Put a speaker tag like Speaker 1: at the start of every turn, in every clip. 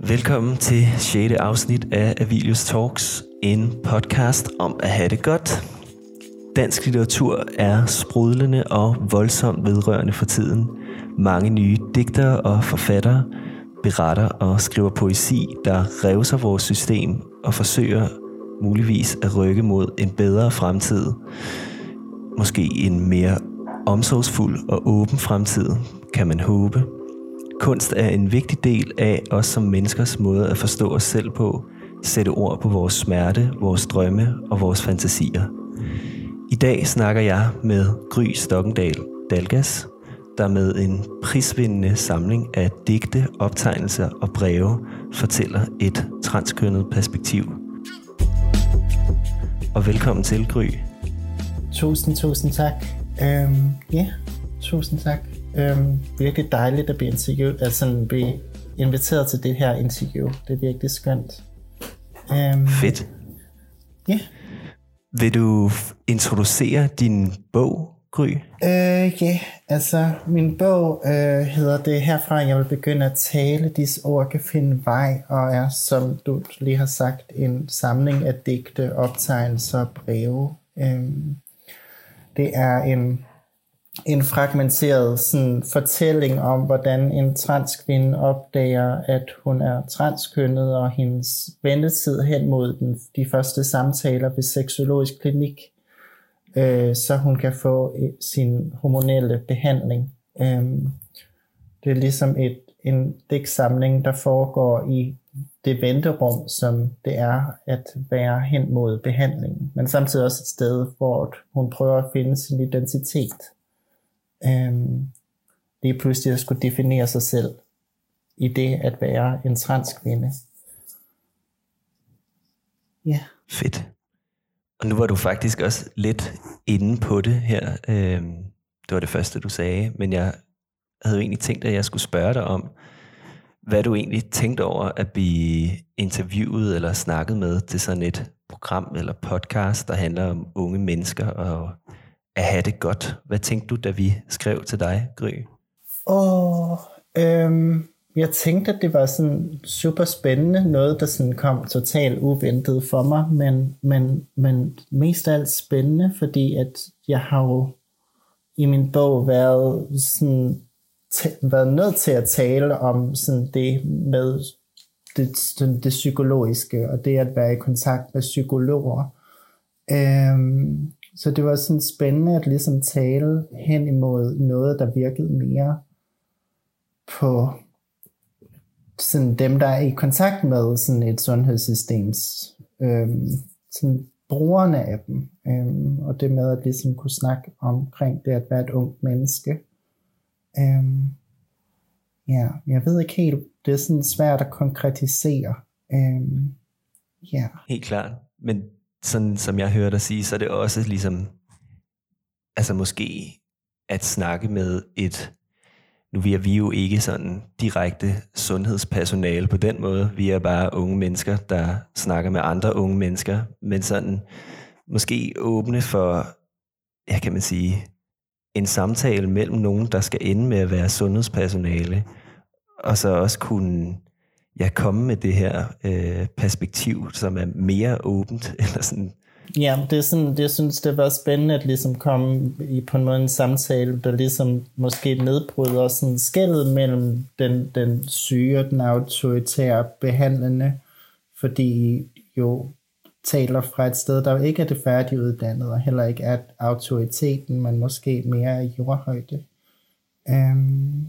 Speaker 1: Velkommen til 6. afsnit af Avilius Talks, en podcast om at have det godt. Dansk litteratur er sprudlende og voldsomt vedrørende for tiden. Mange nye digtere og forfattere beretter og skriver poesi, der revser vores system og forsøger muligvis at rykke mod en bedre fremtid. Måske en mere omsorgsfuld og åben fremtid, kan man håbe. Kunst er en vigtig del af os som menneskers måde at forstå os selv på, sætte ord på vores smerte, vores drømme og vores fantasier. I dag snakker jeg med Gry Stokkendal Dalgas, der med en prisvindende samling af digte, optegnelser og breve fortæller et transkønnet perspektiv. Og velkommen til, Gry.
Speaker 2: Tusind, tusind tak. Øhm, ja, tusind tak. Øhm, virkelig dejligt at blive, interview, altså, blive inviteret til det her interview. Det er virkelig skønt.
Speaker 1: Øhm, Fedt.
Speaker 2: Ja.
Speaker 1: Vil du introducere din bog, Gry?
Speaker 2: Øh, ja, yeah. altså min bog øh, hedder det herfra, jeg vil begynde at tale, disse ord kan finde vej, og er, som du lige har sagt, en samling af digte, optegnelser og breve. Øh, det er en en fragmenteret sådan, fortælling om, hvordan en transkvinde opdager, at hun er transkønnet, og hendes ventetid hen mod den, de første samtaler ved seksologisk klinik, øh, så hun kan få øh, sin hormonelle behandling. Øh, det er ligesom et, en digtsamling, der foregår i det venterum, som det er at være hen mod behandlingen, men samtidig også et sted, hvor hun prøver at finde sin identitet øhm, lige pludselig at skulle definere sig selv i det at være en transkvinde. Ja.
Speaker 1: Fedt. Og nu var du faktisk også lidt inde på det her. Øhm, det var det første, du sagde, men jeg havde jo egentlig tænkt, at jeg skulle spørge dig om, hvad du egentlig tænkte over at blive interviewet eller snakket med til sådan et program eller podcast, der handler om unge mennesker og at have det godt. Hvad tænkte du, da vi skrev til dig, Gry?
Speaker 2: Åh, oh, øhm, jeg tænkte, at det var sådan super spændende, noget der sådan kom totalt uventet for mig, men, men, men mest af alt spændende, fordi at jeg har jo i min bog været sådan været nødt til at tale om sådan det med det, det, det psykologiske, og det at være i kontakt med psykologer. Øhm, så det var sådan spændende at ligesom tale hen imod noget, der virkede mere på sådan dem, der er i kontakt med sådan et sundhedssystems, øhm, sådan brugerne af dem. Øhm, og det med at ligesom kunne snakke omkring det at være et ungt menneske. Øhm, ja, jeg ved ikke helt, det er sådan svært at konkretisere. Øhm, ja.
Speaker 1: Helt klart. Men sådan som jeg hører dig sige, så er det også ligesom, altså måske at snakke med et, nu er vi jo ikke sådan direkte sundhedspersonale på den måde, vi er bare unge mennesker, der snakker med andre unge mennesker, men sådan måske åbne for, ja kan man sige, en samtale mellem nogen, der skal ende med at være sundhedspersonale, og så også kunne ja, komme med det her øh, perspektiv, som er mere åbent, eller sådan.
Speaker 2: Ja, det er sådan, det, jeg synes, det var spændende at ligesom komme i på en måde en samtale, der ligesom måske nedbryder sådan skældet mellem den, den syge og den autoritære behandlende, fordi jo taler fra et sted, der ikke er det færdiguddannet, og heller ikke er autoriteten, men måske mere i jordhøjde. Um,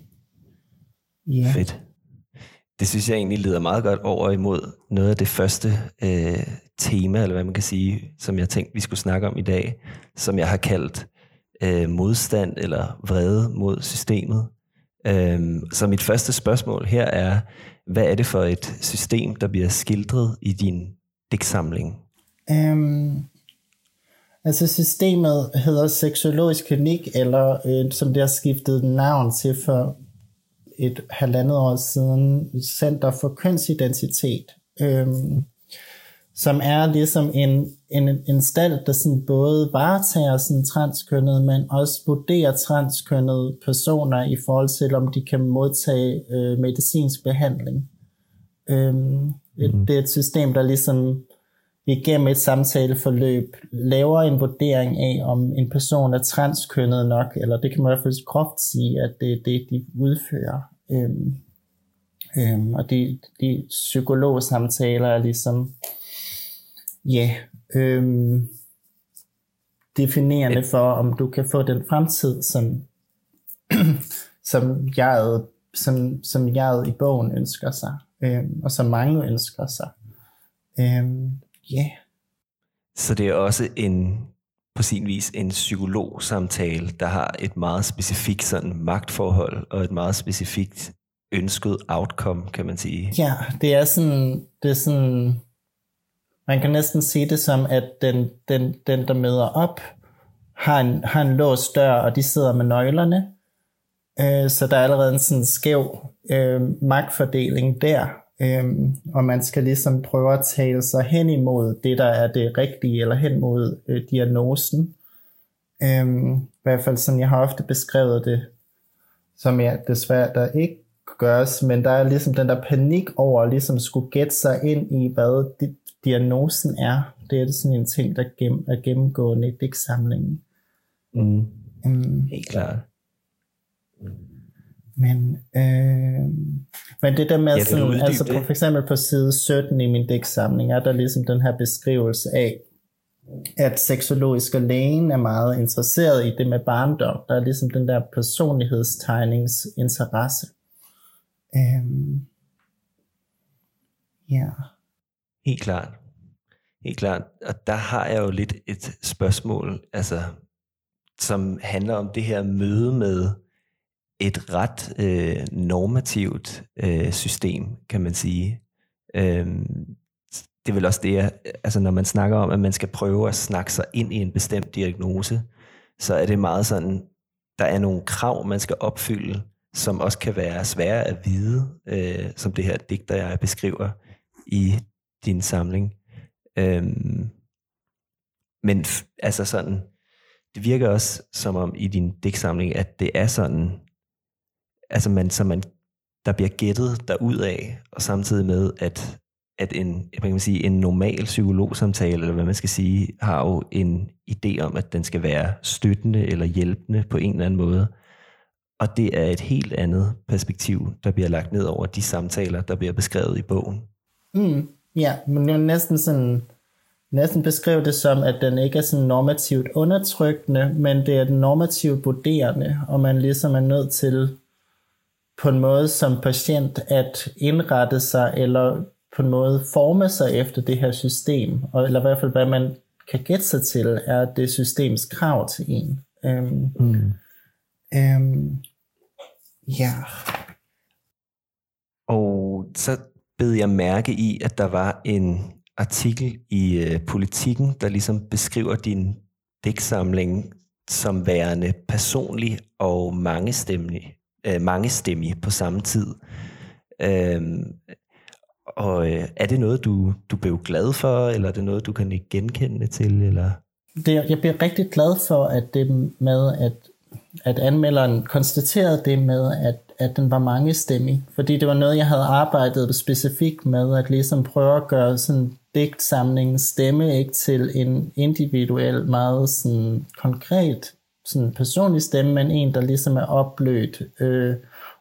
Speaker 1: yeah. Fedt det synes jeg egentlig leder meget godt over imod noget af det første øh, tema, eller hvad man kan sige, som jeg tænkte, vi skulle snakke om i dag, som jeg har kaldt øh, modstand eller vrede mod systemet. Øh, så mit første spørgsmål her er, hvad er det for et system, der bliver skildret i din digtsamling? Um,
Speaker 2: altså systemet hedder seksologisk klinik, eller øh, som det har skiftet navn til for et halvandet år siden Center for Kønsidentitet. Øhm, som er ligesom en, en, en stald, der sådan både varetager sådan transkønnet, men også vurderer transkønnede personer i forhold til, om de kan modtage øh, medicinsk behandling. Et, mm. Det er et system, der ligesom igennem et samtaleforløb laver en vurdering af, om en person er transkønnet nok, eller det kan man i hvert fald groft sige, at det er det, de udfører. Øhm, øhm, og de, de psykologsamtaler er ligesom ja, øhm, definerende for, om du kan få den fremtid, som, som jeg som, som jeg i bogen ønsker sig, øhm, og som mange ønsker sig. Øhm, yeah.
Speaker 1: Så det er også en på sin vis en psykologsamtale, der har et meget specifikt sådan magtforhold og et meget specifikt ønsket outcome, kan man sige.
Speaker 2: Ja, det er sådan, det er sådan, man kan næsten sige det som, at den, den, den der møder op, har en, har en låst dør, og de sidder med nøglerne. Øh, så der er allerede en sådan skæv øh, magtfordeling der. Øhm, og man skal ligesom prøve at tale sig hen imod det, der er det rigtige, eller hen mod øh, diagnosen. Øhm, I hvert fald sådan, jeg har ofte beskrevet det, som jeg desværre der ikke gøres, men der er ligesom den der panik over at ligesom skulle gætte sig ind i, hvad di- diagnosen er. Det er det sådan en ting, der gem- er gennemgående i digtsamlingen.
Speaker 1: Mm. Um, Helt klart.
Speaker 2: Men, øh, men det der med, ja, sådan, altså på, for eksempel på side 17 i min digtsamling, er der ligesom den her beskrivelse af, at seksologisk og lægen er meget interesseret i det med barndom. Der er ligesom den der personlighedstegningsinteresse. Øhm, ja.
Speaker 1: Helt klart. Helt klart. Og der har jeg jo lidt et spørgsmål, altså, som handler om det her møde med et ret øh, normativt øh, system, kan man sige. Øhm, det er vel også det, altså når man snakker om, at man skal prøve at snakke sig ind i en bestemt diagnose, så er det meget sådan, der er nogle krav, man skal opfylde, som også kan være svære at vide, øh, som det her digter, jeg beskriver i din samling. Øhm, men altså sådan, det virker også som om i din digtsamling, at det er sådan, altså man, så man, der bliver gættet af, og samtidig med, at, at en, jeg kan sige, en normal psykologsamtale, eller hvad man skal sige, har jo en idé om, at den skal være støttende eller hjælpende på en eller anden måde. Og det er et helt andet perspektiv, der bliver lagt ned over de samtaler, der bliver beskrevet i bogen.
Speaker 2: Mm, ja, men det er næsten sådan, næsten beskrive det som, at den ikke er sådan normativt undertrykkende, men det er den normativt vurderende, og man ligesom er nødt til på en måde som patient at indrette sig, eller på en måde forme sig efter det her system, og, eller i hvert fald hvad man kan gætte sig til, er det systems krav til en. Um, mm. um, ja.
Speaker 1: Og så bed jeg mærke i, at der var en artikel i uh, Politiken, der ligesom beskriver din digtsamling som værende personlig og mangestemmelig øh, mange stemme på samme tid. Øh, og øh, er det noget, du, du blev glad for, eller er det noget, du kan ikke genkende til? Eller?
Speaker 2: Det, jeg bliver rigtig glad for, at det med, at, at anmelderen konstaterede det med, at, at den var mange stemme. Fordi det var noget, jeg havde arbejdet specifikt med, at ligesom prøve at gøre sådan digtsamlingen stemme ikke til en individuel, meget sådan konkret sådan personlig stemme, men en, der ligesom er opblødt øh,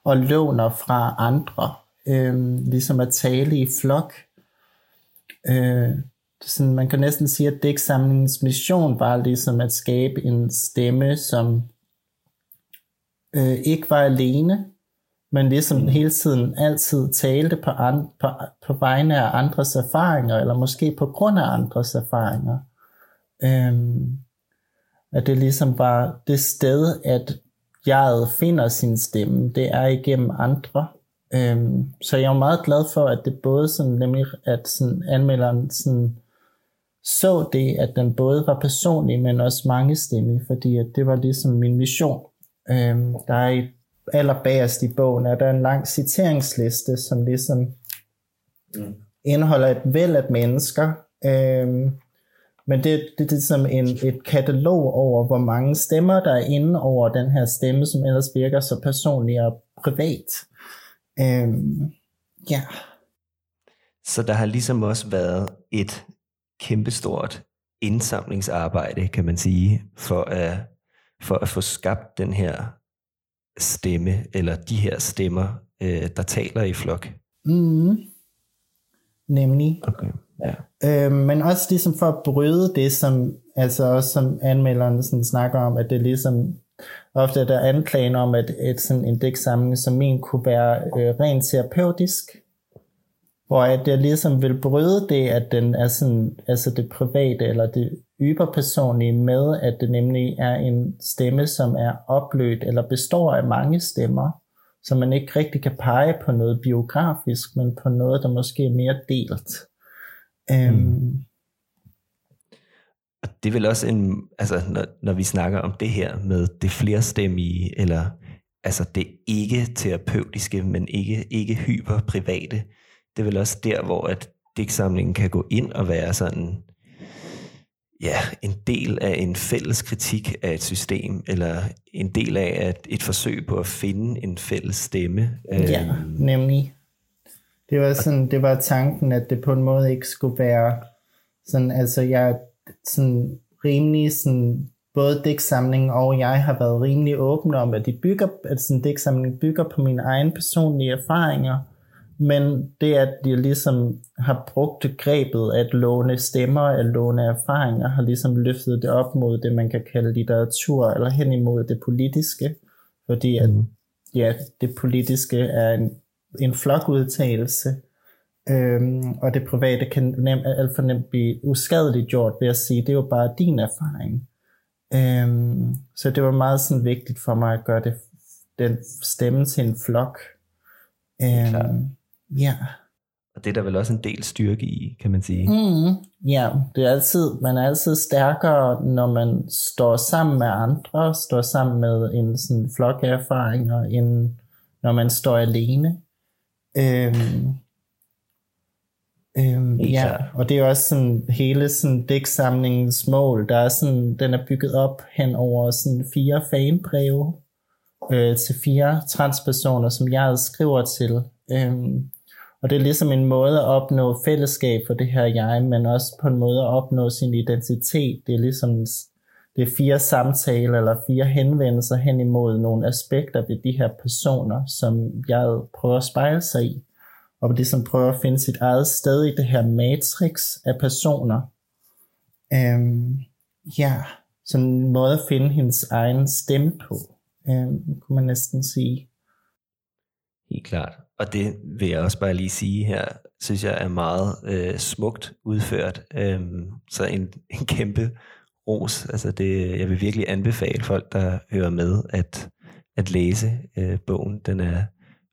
Speaker 2: og låner fra andre. Øh, ligesom at tale i flok. Øh, sådan, man kan næsten sige, at digtsamlingens mission var ligesom at skabe en stemme, som øh, ikke var alene, men ligesom hele tiden altid talte på, an, på, på vegne af andres erfaringer, eller måske på grund af andres erfaringer. Øhm, at det ligesom var det sted, at jeg finder sin stemme, det er igennem andre. Øhm, så jeg er meget glad for, at det både sådan, nemlig at sådan, anmelderen sådan, så det, at den både var personlig, men også mange stemme, fordi at det var ligesom min mission. Øhm, der er i allerbagerst i bogen, er der en lang citeringsliste, som ligesom mm. indeholder et væld af mennesker, Øhm, men det, det, det er som en, et katalog over, hvor mange stemmer, der er inde over den her stemme, som ellers virker så personlig og privat. Øhm, ja.
Speaker 1: Så der har ligesom også været et kæmpestort indsamlingsarbejde, kan man sige, for at, for at få skabt den her stemme, eller de her stemmer, øh, der taler i flok.
Speaker 2: Mm. Nemlig.
Speaker 1: Okay. Ja.
Speaker 2: Øh, men også ligesom for at bryde det, som, altså også som anmelderen sådan snakker om, at det ligesom ofte er der anklagen om, at et, sådan en digtsamling som min kunne være øh, rent terapeutisk, hvor at jeg ligesom vil bryde det, at den er sådan, altså det private eller det yberpersonlige med, at det nemlig er en stemme, som er oplødt eller består af mange stemmer, så man ikke rigtig kan pege på noget biografisk, men på noget, der måske er mere delt. Øhm, mm.
Speaker 1: Og det er vel også en, altså når, når vi snakker om det her med det flerstemmige, eller altså det ikke terapeutiske, men ikke, ikke hyper private, det er vel også der, hvor at digtsamlingen kan gå ind og være sådan, ja, en del af en fælles kritik af et system, eller en del af at et forsøg på at finde en fælles stemme.
Speaker 2: Ja, øhm, nemlig. Det var sådan, det var tanken, at det på en måde ikke skulle være sådan, altså jeg er sådan rimelig sådan, både digtsamlingen og jeg har været rimelig åbne om, at de bygger, at sådan digtsamling bygger på mine egne personlige erfaringer, men det at de ligesom har brugt grebet at låne stemmer, at låne erfaringer, har ligesom løftet det op mod det, man kan kalde litteratur, eller hen imod det politiske, fordi at, mm. ja, det politiske er en en flokudtagelse, øhm, og det private kan nemt, alt for nemt blive uskadeligt gjort ved at sige, det er jo bare din erfaring. Øhm, så det var meget sådan vigtigt for mig at gøre det, den stemme til en flok. Øhm, ja.
Speaker 1: Og det er der vel også en del styrke i, kan man sige.
Speaker 2: Mm, ja, det er altid, man er altid stærkere, når man står sammen med andre, står sammen med en sådan flok af erfaringer, end når man står alene. Øhm, øhm, ja, og det er også sådan hele sådan dæksamlingens mål. Der er sådan, den er bygget op hen over sådan fire fanbreve øh, til fire transpersoner, som jeg skriver til. Øhm, og det er ligesom en måde at opnå fællesskab for det her jeg, men også på en måde at opnå sin identitet. Det er ligesom det er fire samtaler eller fire henvendelser hen imod nogle aspekter ved de her personer, som jeg prøver at spejle sig i, og ligesom prøver at finde sit eget sted i det her matrix af personer. Øhm, ja, sådan en måde at finde hendes egen stemme på, øhm, kunne man næsten sige.
Speaker 1: Helt klart. Og det vil jeg også bare lige sige her, synes jeg er meget øh, smukt udført. Øhm, så en, en kæmpe ros. Altså det, jeg vil virkelig anbefale folk, der hører med, at, at læse øh, bogen. Den er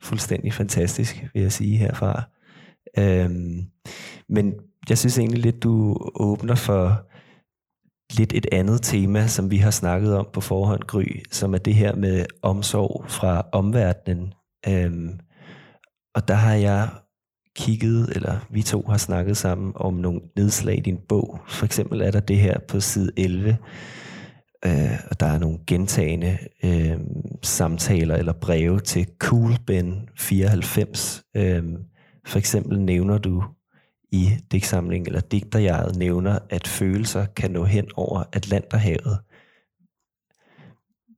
Speaker 1: fuldstændig fantastisk, vil jeg sige herfra. Øhm, men jeg synes egentlig lidt, du åbner for lidt et andet tema, som vi har snakket om på forhånd, Gry, som er det her med omsorg fra omverdenen. Øhm, og der har jeg kigget, eller vi to har snakket sammen om nogle nedslag i din bog. For eksempel er der det her på side 11, øh, og der er nogle gentagende øh, samtaler eller breve til Cool Ben 94. Øh, for eksempel nævner du i digtsamlingen, eller digterjeget nævner, at følelser kan nå hen over Atlanterhavet.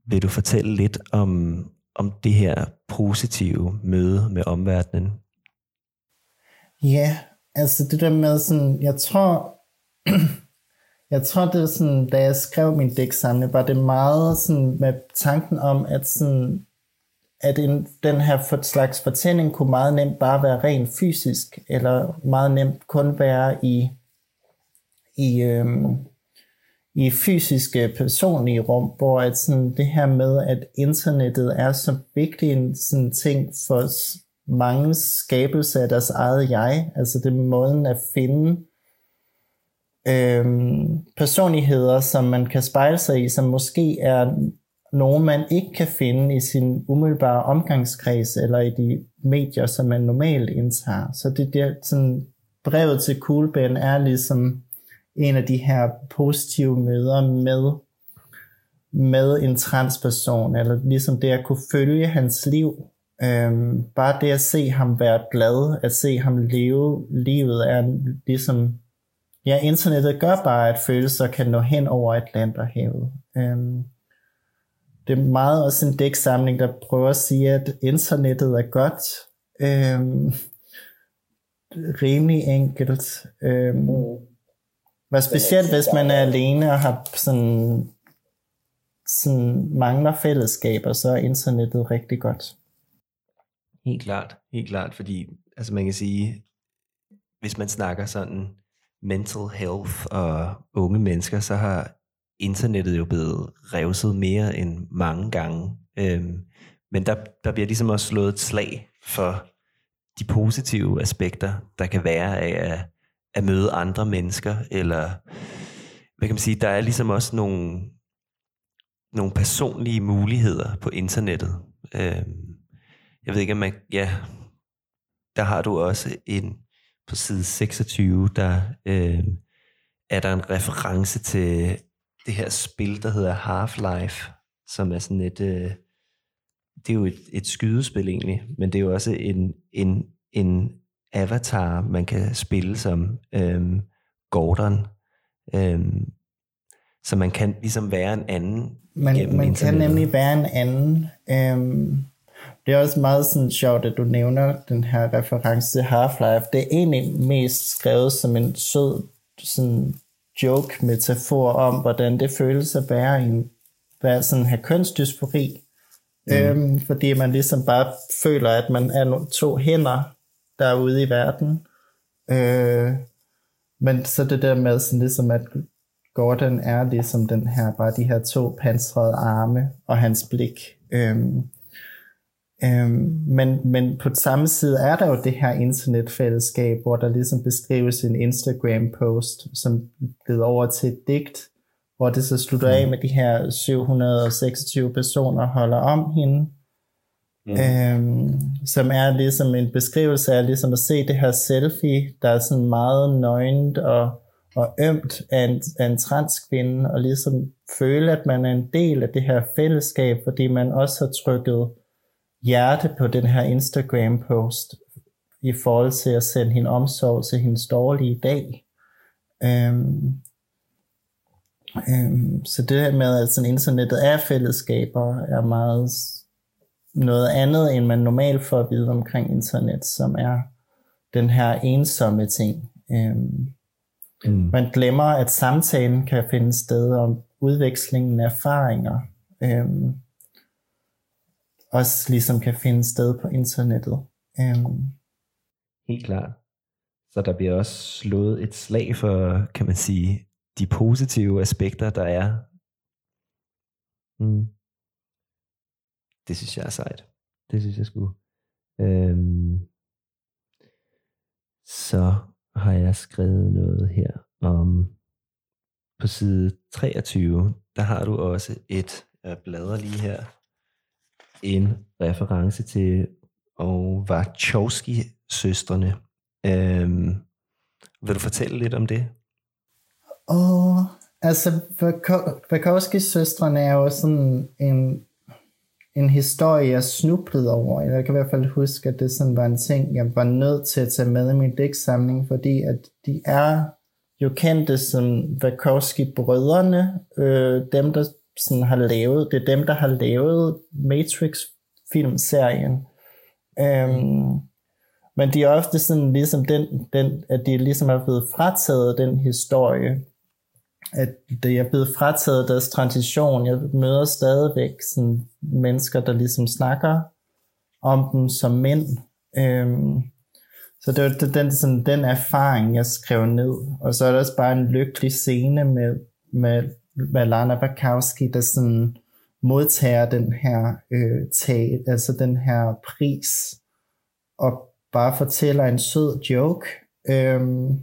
Speaker 1: Vil du fortælle lidt om, om det her positive møde med omverdenen?
Speaker 2: Ja, altså det der med sådan, jeg tror, jeg tror det er sådan, da jeg skrev min digtsamling, var det meget sådan med tanken om, at sådan, at en, den her slags fortælling kunne meget nemt bare være rent fysisk, eller meget nemt kun være i, i, øhm, i fysiske personlige rum, hvor at sådan det her med, at internettet er så vigtig en sådan ting for mange skabelse af deres eget jeg. Altså det er måden at finde øhm, personligheder, som man kan spejle sig i, som måske er nogen, man ikke kan finde i sin umiddelbare omgangskreds, eller i de medier, som man normalt indtager. Så det der sådan, brevet til Coolben er ligesom en af de her positive møder med, med en transperson, eller ligesom det at kunne følge hans liv. Øhm, bare det at se ham være glad, at se ham leve livet, er ligesom, ja, internettet gør bare, at følelser kan nå hen over Atlanterhavet. Øhm, det er meget også en dæksamling, der prøver at sige, at internettet er godt. Øhm, rimelig enkelt. Øhm, hvad specielt hvis man er alene og har sådan, sådan mangler fællesskaber, så er internettet rigtig godt.
Speaker 1: Helt klart, helt klart, fordi altså man kan sige, hvis man snakker sådan mental health og unge mennesker, så har internettet jo blevet revset mere end mange gange. Øhm, men der, der bliver ligesom også slået et slag for de positive aspekter, der kan være af at, at møde andre mennesker, eller hvad kan man sige, der er ligesom også nogle, nogle personlige muligheder på internettet. Øhm, jeg ved ikke, om man, ja, der har du også en, på side 26, der øh, er der en reference til det her spil, der hedder Half-Life, som er sådan et, øh, det er jo et, et skydespil egentlig, men det er jo også en, en, en avatar, man kan spille som øhm, Gordon. Øhm, så man kan ligesom være en anden
Speaker 2: Man, man kan nemlig være en anden. Øhm, det er også meget sådan sjovt, at du nævner den her reference til Half-Life. Det er egentlig mest skrevet som en sød sådan joke-metafor om, hvordan det føles at være en, være sådan have kønsdysfori. Mm. Øhm, fordi man ligesom bare føler, at man er to hænder derude i verden. Øh, men så det der med sådan ligesom, at Gordon er ligesom den her, bare de her to pansrede arme og hans blik. Øhm, øhm, men, men på samme side er der jo det her internetfællesskab, hvor der ligesom beskrives en Instagram-post, som bliver over til et digt, hvor det så slutter af mm. med de her 726 personer holder om hende, mm. øhm, som er ligesom en beskrivelse af ligesom at se det her selfie, der er sådan meget nøgent og, og ømt af en, af en transkvinde, og ligesom føle, at man er en del af det her fællesskab, fordi man også har trykket hjerte på den her Instagram-post, i forhold til at sende hende omsorg til hendes dårlige dag. Øhm, Øhm, så det her med, at sådan internettet er fællesskaber, er meget noget andet, end man normalt får at vide omkring internet, som er den her ensomme ting. Øhm, mm. Man glemmer, at samtalen kan finde sted om udvekslingen af erfaringer. Øhm, også ligesom kan finde sted på internettet. Um.
Speaker 1: Helt klart. Så der bliver også slået et slag for, kan man sige, de positive aspekter, der er. Mm. Det synes jeg er sejt. Det synes jeg skulle. Øhm, så har jeg skrevet noget her om på side 23, der har du også et, jeg bladrer lige her, en reference til og Wachowski-søstrene. Øhm, vil du fortælle lidt om det?
Speaker 2: Åh, altså Bukowskis søstrene er jo sådan en, en historie, jeg snublede over. Jeg kan i hvert fald huske, at det sådan var en ting, jeg var nødt til at tage med i min digtsamling, fordi at de er jo kendte som Bukowski-brødrene, øh, dem der sådan har lavet, det er dem, der har lavet Matrix-filmserien. Øhm, men de er ofte sådan ligesom den, den, at de ligesom er blevet frataget den historie, at det er blevet frataget deres transition. Jeg møder stadigvæk sådan mennesker, der ligesom snakker om dem som mænd. Øhm, så det var den, sådan, den erfaring, jeg skrev ned. Og så er der også bare en lykkelig scene med, med, med Lana Bakowski, der sådan modtager den her øh, tag, altså den her pris, og bare fortæller en sød joke. Øhm,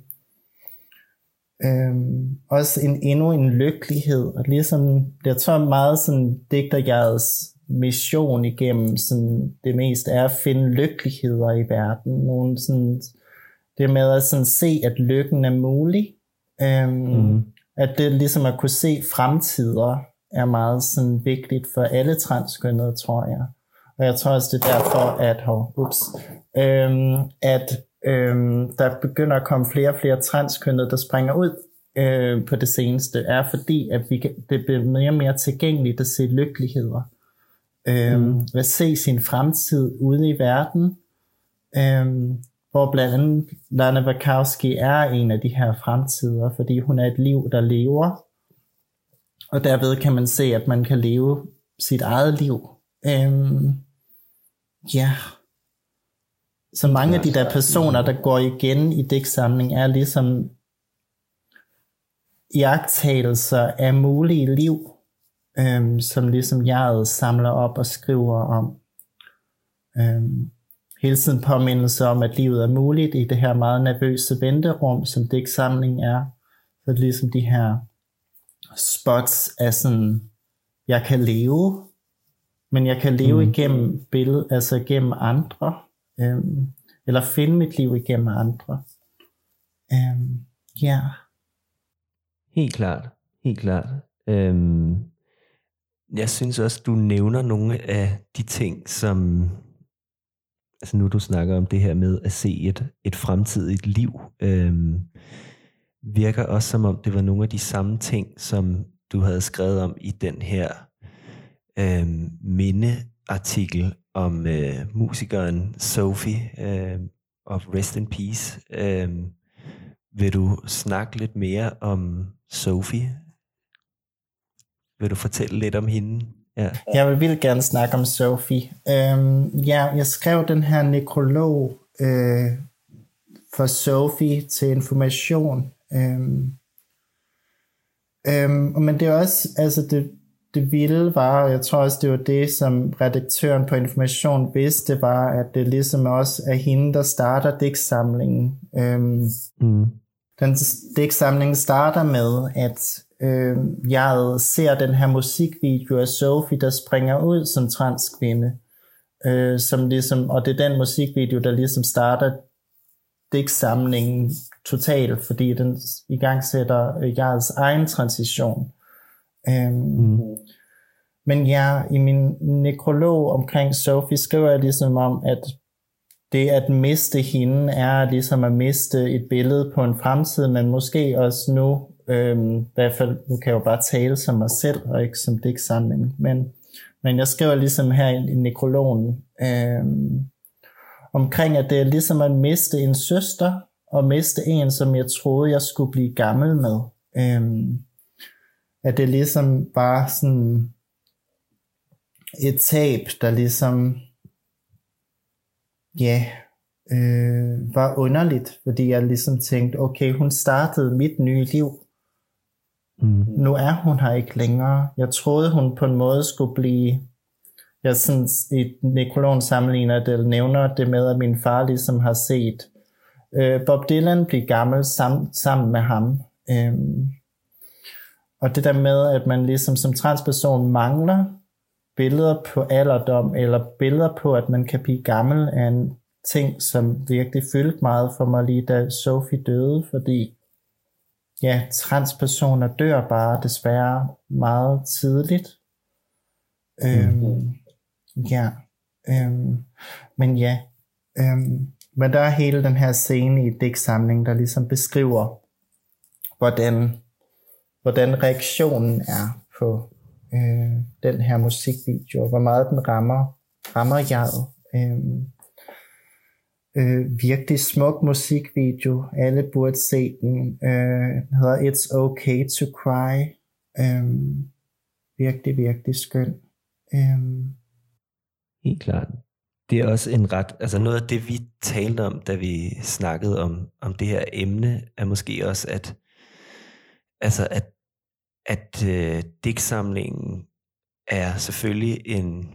Speaker 2: Øhm, også en, endnu en lykkelighed, og ligesom, jeg tror meget sådan digterjagets mission igennem sådan, det mest er at finde lykkeligheder i verden, nogle sådan det med at sådan se, at lykken er mulig. Øhm, mm. At det ligesom at kunne se fremtider er meget sådan vigtigt for alle transkønnede, tror jeg. Og jeg tror også, det er derfor, at, oh, ups, øhm, at øhm, der begynder at komme flere og flere transkønnede, der springer ud øh, på det seneste, er fordi, at vi kan, det bliver mere og mere tilgængeligt at se lykkeligheder. Øhm, mm. At se sin fremtid ude i verden. Øhm, hvor blandt andet Lana Wachowski er en af de her fremtider, fordi hun er et liv, der lever, og derved kan man se, at man kan leve sit eget liv. Øhm, ja. Så mange af de der personer, der går igen i digtsamling, er ligesom iagtagelser af mulige liv, øhm, som ligesom jeg samler op og skriver om. Øhm, hele tiden påmindelse om, at livet er muligt i det her meget nervøse venterum, som digtsamling er. Så det er ligesom de her spots af sådan, jeg kan leve, men jeg kan leve mm. igennem billed, altså igennem andre, øhm, eller finde mit liv igennem andre. Øhm, ja. Yeah.
Speaker 1: Helt klart, helt klart. Øhm, jeg synes også, du nævner nogle af de ting, som altså nu du snakker om det her med at se et, et fremtidigt liv, øh, virker også som om det var nogle af de samme ting, som du havde skrevet om i den her øh, mindeartikel om øh, musikeren Sophie øh, of Rest in Peace. Øh, vil du snakke lidt mere om Sophie? Vil du fortælle lidt om hende?
Speaker 2: Ja. Jeg vil vildt gerne snakke om Sophie. Øhm, ja, jeg skrev den her nekrolog øh, for Sophie til information. Øhm, øhm, men det er også, altså det, det vilde var, og jeg tror også, det var det, som redaktøren på Information vidste, var, at det ligesom også er hende, der starter digtsamlingen. Øhm, mm. Den digtsamling starter med, at øh, jeg ser den her musikvideo af Sophie, der springer ud som transkvinde. Øh, som ligesom, og det er den musikvideo, der ligesom starter digtsamlingen totalt, fordi den i gang sætter øh, jeres egen transition. Øh, mm. Men ja, i min nekrolog omkring Sophie skriver jeg ligesom om, at det at miste hende er ligesom at miste et billede på en fremtid, men måske også nu Øhm, I hvert fald, nu kan jeg jo bare tale som mig selv, og ikke som digtsamling. Men, men jeg skriver ligesom her i, i nekrologen, øhm, omkring at det er ligesom at miste en søster, og miste en, som jeg troede, jeg skulle blive gammel med. Øhm, at det ligesom bare sådan et tab, der ligesom, ja, øh, var underligt, fordi jeg ligesom tænkte, okay, hun startede mit nye liv, Mm. Nu er hun her ikke længere. Jeg troede, hun på en måde skulle blive... Jeg synes, i nekrologen sammenligner det, nævner det med, at min far ligesom har set øh, Bob Dylan blive gammel sam, sammen med ham. Øhm, og det der med, at man ligesom som transperson mangler billeder på alderdom, eller billeder på, at man kan blive gammel, er en ting, som virkelig fyldte meget for mig lige da Sophie døde, fordi ja, transpersoner dør bare desværre meget tidligt. Mm. Øhm, ja, øhm, men ja, øhm, men der er hele den her scene i digtsamlingen, der ligesom beskriver, hvordan, hvordan reaktionen er på øh, den her musikvideo, hvor meget den rammer, rammer jeg. Øhm, øh, virkelig smuk musikvideo. Alle burde se den. Øh, den hedder It's Okay to Cry. Øh, virkelig, virkelig skøn. Øh.
Speaker 1: Helt klart. Det er også en ret, altså noget af det vi talte om, da vi snakkede om, om det her emne, er måske også, at altså at, at øh, digtsamlingen er selvfølgelig en,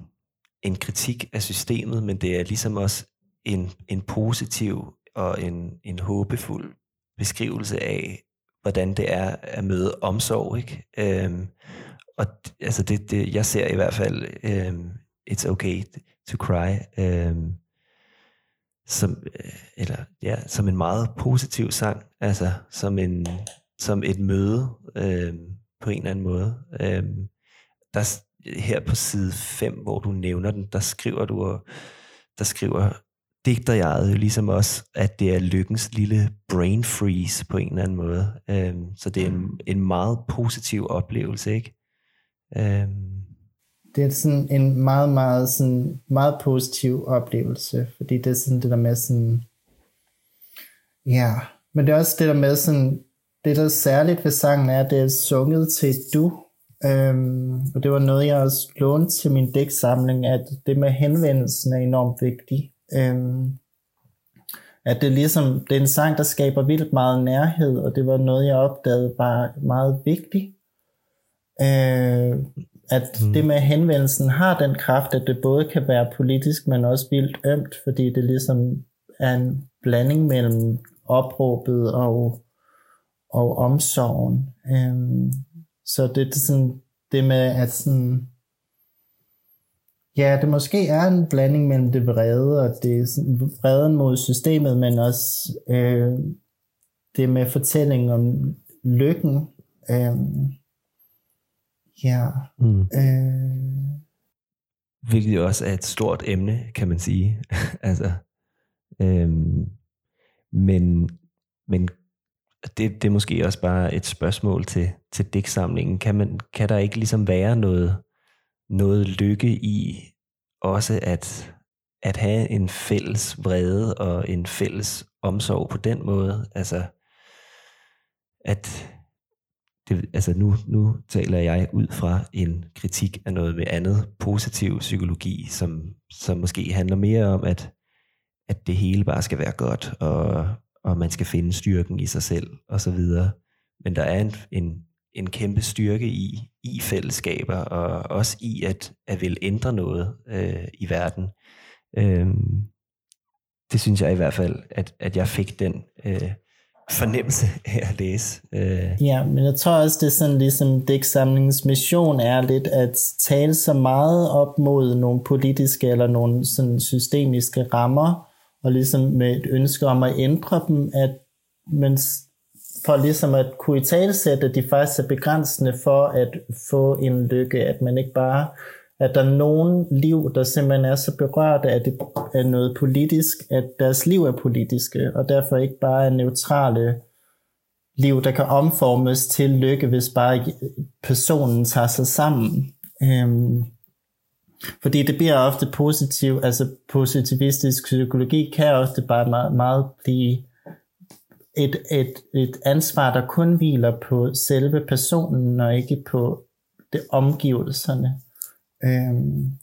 Speaker 1: en kritik af systemet, men det er ligesom også en, en positiv og en, en håbefuld beskrivelse af, hvordan det er at møde omsorg. Ikke? Øhm, og altså det, det, jeg ser i hvert fald, øhm, it's okay to cry. Øhm, som, øh, eller, ja, som en meget positiv sang, altså som, en, som et møde øhm, på en eller anden måde. Øhm, der, her på side 5, hvor du nævner den, der skriver du, der skriver digter jeg jo ligesom også, at det er lykkens lille brain freeze på en eller anden måde. Øhm, så det er en, en meget positiv oplevelse, ikke? Øhm.
Speaker 2: Det er sådan en meget, meget, sådan, meget positiv oplevelse, fordi det er sådan det der med sådan, ja, men det er også det der med sådan, det der er særligt ved sangen er, at det er sunget til du, øhm, og det var noget, jeg også lånte til min dæksamling, at det med henvendelsen er enormt vigtigt. Øhm, at det ligesom, det er en sang, der skaber vildt meget nærhed, og det var noget, jeg opdagede var meget vigtigt. Øh, at mm. det med henvendelsen har den kraft, at det både kan være politisk, men også vildt ømt, fordi det ligesom er en blanding mellem opråbet og, og omsorgen. Øh, så det er sådan, det med at sådan, Ja, det måske er en blanding mellem det vrede og det vreden mod systemet, men også øh, det med fortællingen om lykken. Øh, ja. Mm. Øh,
Speaker 1: Hvilket også er et stort emne, kan man sige. altså, øh, men, men det, det er måske også bare et spørgsmål til, til digtsamlingen. Kan, man, kan der ikke ligesom være noget noget lykke i også at, at have en fælles vrede og en fælles omsorg på den måde. Altså, at det, altså nu, nu taler jeg ud fra en kritik af noget med andet positiv psykologi, som, som måske handler mere om, at, at det hele bare skal være godt, og, og man skal finde styrken i sig selv, og så videre. Men der er en, en, en kæmpe styrke i, i fællesskaber, og også i at, at vil ændre noget øh, i verden. Øhm, det synes jeg i hvert fald, at, at jeg fik den øh, fornemmelse af at læse.
Speaker 2: Øh. Ja, men jeg tror også, det er sådan ligesom digtsamlingens mission er lidt at tale så meget op mod nogle politiske eller nogle sådan systemiske rammer, og ligesom med et ønske om at ændre dem, at mens for ligesom at kunne i talesætte, at de faktisk er begrænsende for at få en lykke, at man ikke bare, at der er nogen liv, der simpelthen er så berørt af, det, af noget politisk, at deres liv er politiske, og derfor ikke bare er neutrale liv, der kan omformes til lykke, hvis bare personen tager sig sammen. Øhm, fordi det bliver ofte positiv, altså positivistisk psykologi kan ofte bare meget, meget blive et, et, et ansvar, der kun hviler på selve personen, og ikke på det omgivelserne. Øhm,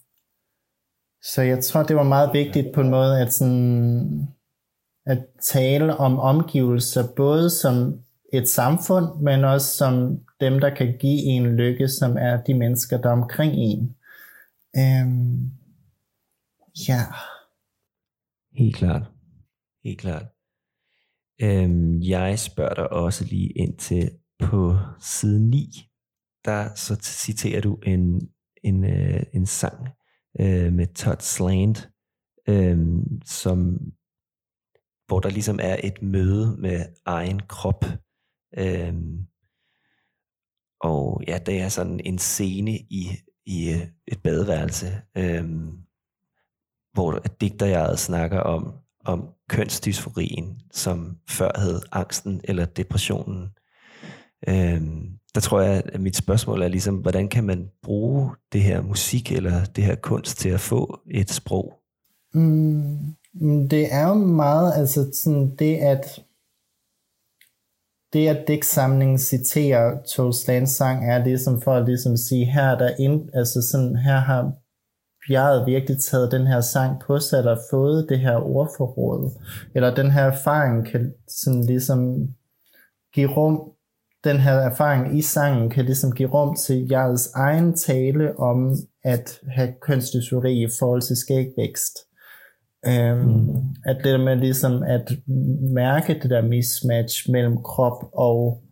Speaker 2: så jeg tror, det var meget vigtigt på en måde, at, sådan, at tale om omgivelser, både som et samfund, men også som dem, der kan give en lykke, som er de mennesker, der er omkring en. Øhm, ja.
Speaker 1: Helt klart. Helt klart. Øhm, jeg spørger dig også lige ind til på side 9, der så citerer du en, en, øh, en sang øh, med Todd Slant, øh, som, hvor der ligesom er et møde med egen krop. Øh, og ja, det er sådan en scene i, i øh, et badeværelse, øh, hvor digter jeg snakker om, om kønsdysforien, som før hed angsten eller depressionen. Øhm, der tror jeg, at mit spørgsmål er ligesom, hvordan kan man bruge det her musik eller det her kunst til at få et sprog?
Speaker 2: Mm, mm det er jo meget, altså sådan det at det at digtsamlingen citerer Tolstans sang er ligesom for at ligesom sige, her der ind, altså sådan, her har bjerget virkelig taget den her sang på sig, eller fået det her ordforråd, eller den her erfaring kan sådan ligesom give rum, den her erfaring i sangen kan ligesom give rum til jeres egen tale om at have kønsdysfori i forhold til skægvækst. Um, mm. At det der med ligesom at mærke det der mismatch mellem krop og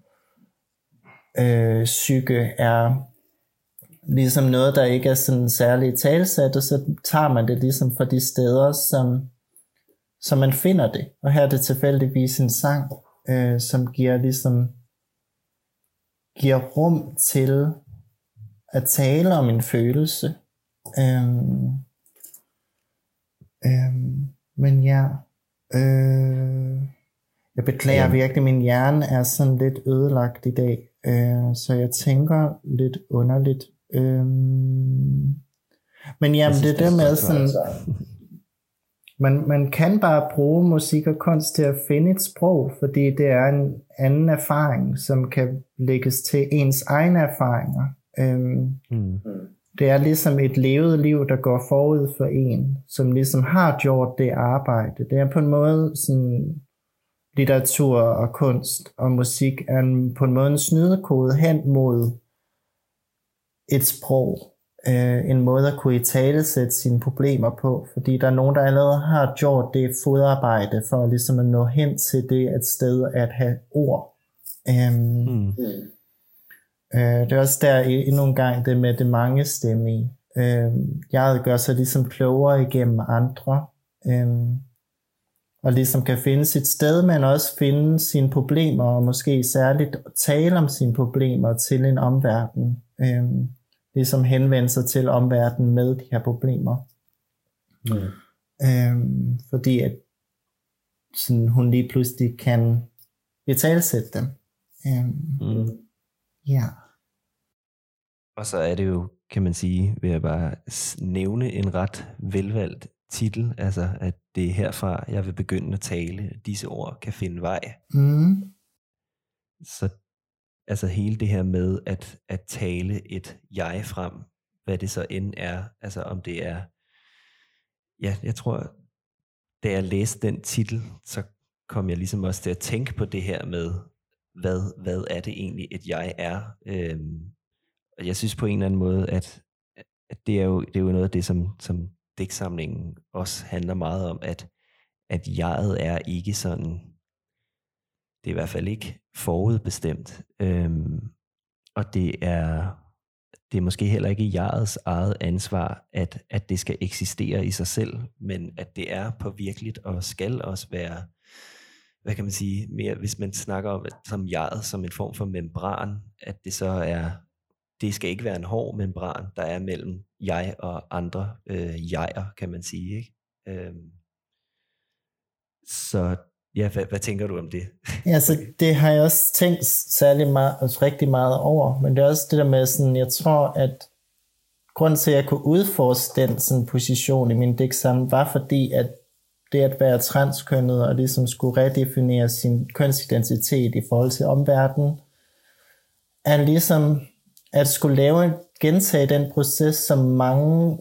Speaker 2: øh, psyke er ligesom noget, der ikke er sådan særligt talsat, og så tager man det ligesom fra de steder, som, så man finder det. Og her er det tilfældigvis en sang, øh, som giver ligesom giver rum til at tale om en følelse. Øhm, øhm, men ja, øh, jeg beklager ja. virkelig, min hjerne er sådan lidt ødelagt i dag, øh, så jeg tænker lidt underligt. Øh, men jamen, det er det med sådan, man, man kan bare bruge musik og kunst til at finde et sprog, fordi det er en anden erfaring, som kan lægges til ens egne erfaringer. Øhm, mm. Det er ligesom et levet liv, der går forud for en, som ligesom har gjort det arbejde. Det er på en måde sådan litteratur og kunst og musik er en, på en måde en snydekode hen mod et sprog, øh, en måde at kunne i tale sætte sine problemer på, fordi der er nogen, der allerede har gjort det fodarbejde for ligesom at nå hen til det et sted at have ord. Um, mm. øh, det er også der endnu en gang det med det mange stemme i. Øh, jeg gør sig ligesom klogere igennem andre, øh, og ligesom kan finde sit sted, men også finde sine problemer, og måske særligt tale om sine problemer til en omverden. Øh, ligesom henvende sig til omverdenen med de her problemer. Mm. Øhm, fordi at sådan, hun lige pludselig kan betalsætte dem. Øhm, mm. Ja.
Speaker 1: Og så er det jo, kan man sige, ved at bare nævne en ret velvalgt titel, altså at det er herfra, jeg vil begynde at tale, disse ord kan finde vej. Mm. Så altså hele det her med at, at tale et jeg frem, hvad det så end er, altså om det er, ja, jeg tror, da jeg læste den titel, så kom jeg ligesom også til at tænke på det her med, hvad, hvad er det egentlig, et jeg er? Øhm, og jeg synes på en eller anden måde, at, at det, er jo, det er jo noget af det, som, som digtsamlingen også handler meget om, at, at jeget er ikke sådan det er i hvert fald ikke forudbestemt. Øhm, og det er, det er måske heller ikke jegets eget ansvar, at, at det skal eksistere i sig selv, men at det er på virkeligt og skal også være, hvad kan man sige, mere, hvis man snakker om som jeget som en form for membran, at det så er, det skal ikke være en hård membran, der er mellem jeg og andre øh, jeger, kan man sige. Ikke? Øhm, så Ja, hvad, hvad tænker du om det?
Speaker 2: ja, så det har jeg også tænkt særlig meget, altså rigtig meget over, men det er også det der med sådan, jeg tror, at grunden til, at jeg kunne udforske den sådan, position i min digtsamling, var fordi, at det at være transkønnet og ligesom skulle redefinere sin kønsidentitet i forhold til omverdenen, er ligesom at skulle lave gentage den proces, som mange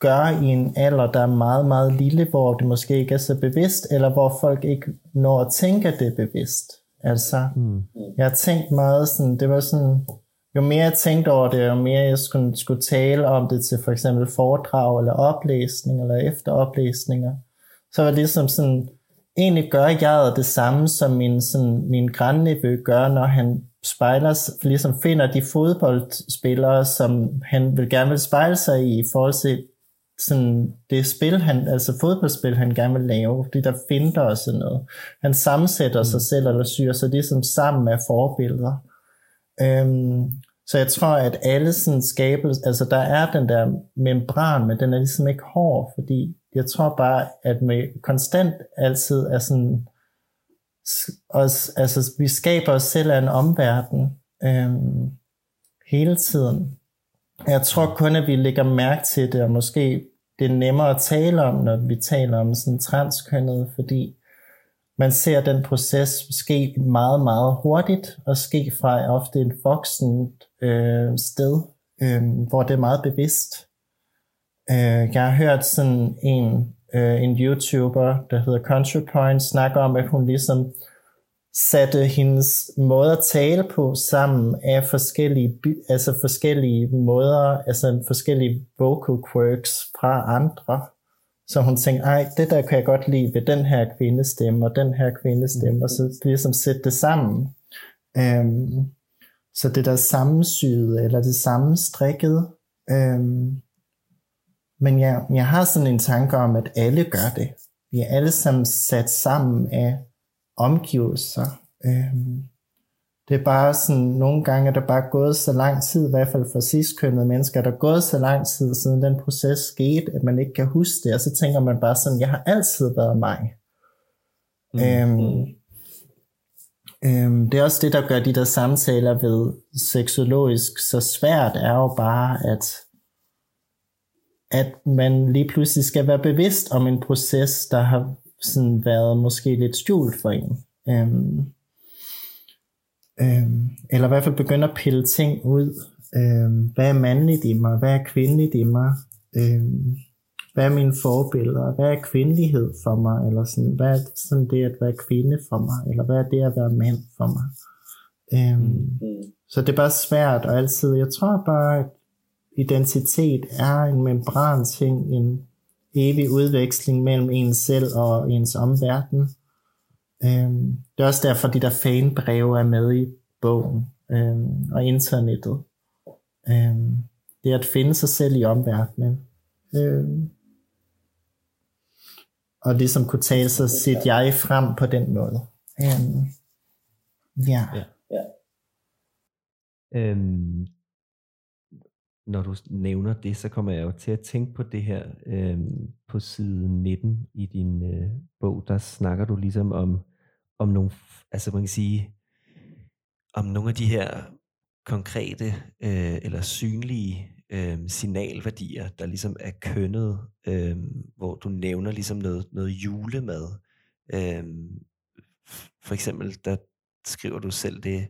Speaker 2: gør i en alder, der er meget, meget lille, hvor det måske ikke er så bevidst, eller hvor folk ikke når at tænke, at det er bevidst. Altså, mm. jeg har tænkt meget sådan, det var sådan, jo mere jeg tænkte over det, jo mere jeg skulle, skulle tale om det til for eksempel foredrag, eller oplæsning, eller efteroplæsninger, så var det ligesom sådan, egentlig gør jeg det samme, som min, sådan, min grandnevø gør, når han spejler, ligesom finder de fodboldspillere, som han vil gerne vil spejle sig i, i forhold til sådan det spil, han, altså fodboldspil, han gerne vil lave, det der finder og sådan noget. Han sammensætter mm. sig selv, eller syr sig ligesom sammen med forbilleder. Øhm, så jeg tror, at alle sådan skabelser, altså der er den der membran, men den er ligesom ikke hård, fordi jeg tror bare, at med konstant altid er sådan, os, altså vi skaber os selv af en omverden øhm, hele tiden. Jeg tror kun, at vi lægger mærke til det, og måske det er nemmere at tale om, når vi taler om sådan transkønnet, fordi man ser den proces ske meget, meget hurtigt, og ske fra ofte en voksen øh, sted, øh, hvor det er meget bevidst. Øh, jeg har hørt sådan en, øh, en YouTuber, der hedder CountryPoint, snakke om, at hun ligesom satte hendes måde at tale på sammen af forskellige, altså forskellige måder, altså forskellige vocal quirks fra andre. Så hun tænkte, ej, det der kan jeg godt lide ved den her kvindestemme og den her kvindestemme, og så ligesom sætte det sammen. Um, så det der sammensyede, eller det samme strikket. Um, men jeg, jeg har sådan en tanke om, at alle gør det. vi er alle sammen sat sammen af omgivelser. Øhm, det er bare sådan, nogle gange er der bare gået så lang tid, i hvert fald for sidstkønnede mennesker, der er gået så lang tid siden den proces skete, at man ikke kan huske det, og så tænker man bare sådan, jeg har altid været mig. Mm. Øhm, øhm, det er også det, der gør de der samtaler ved seksologisk så svært, er jo bare, at at man lige pludselig skal være bevidst om en proces, der har sådan været måske lidt skjult for en. Øhm, øhm, eller i hvert fald begynde at pille ting ud. Øhm, hvad er mandligt i mig? Hvad er kvindeligt i mig? Øhm, hvad er mine forbilleder? Hvad er kvindelighed for mig? Eller sådan, hvad er sådan det at være kvinde for mig? Eller hvad er det at være mand for mig? Øhm, mm. Så det er bare svært og altid. Jeg tror bare, at identitet er en membran ting, en evig udveksling mellem ens selv og ens omverden. Øhm, det er også derfor, de der fanbreve er med i bogen øhm, og internettet. Øhm, det er at finde sig selv i omverdenen. Øhm, og ligesom kunne tale sig sit jeg frem på den måde. Øhm, ja. ja. ja.
Speaker 1: Øhm, når du nævner det, så kommer jeg jo til at tænke på det her øh, på side 19 i din øh, bog, der snakker du ligesom om, om nogle, altså man kan sige, om nogle af de her konkrete øh, eller synlige øh, signalværdier, der ligesom er kønnet, øh, hvor du nævner ligesom noget, noget julemad. Øh, for eksempel, der skriver du selv det,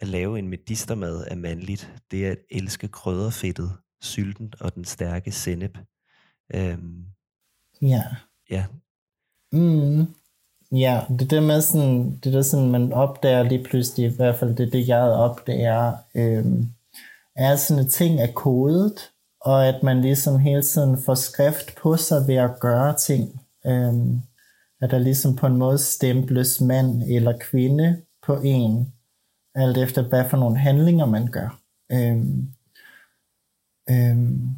Speaker 1: at lave en medistermad er mandligt. Det er at elske krydderfedtet, sylten og den stærke sennep. Øhm,
Speaker 2: ja.
Speaker 1: Ja.
Speaker 2: Mm. Ja, det der med sådan, det der sådan, man opdager lige pludselig, i hvert fald det, det jeg opdager, øhm, er sådan at ting er kodet, og at man ligesom hele tiden får skrift på sig ved at gøre ting. Øhm, at der ligesom på en måde stemples mand eller kvinde på en, alt efter hvad for nogle handlinger man gør. Øhm, øhm,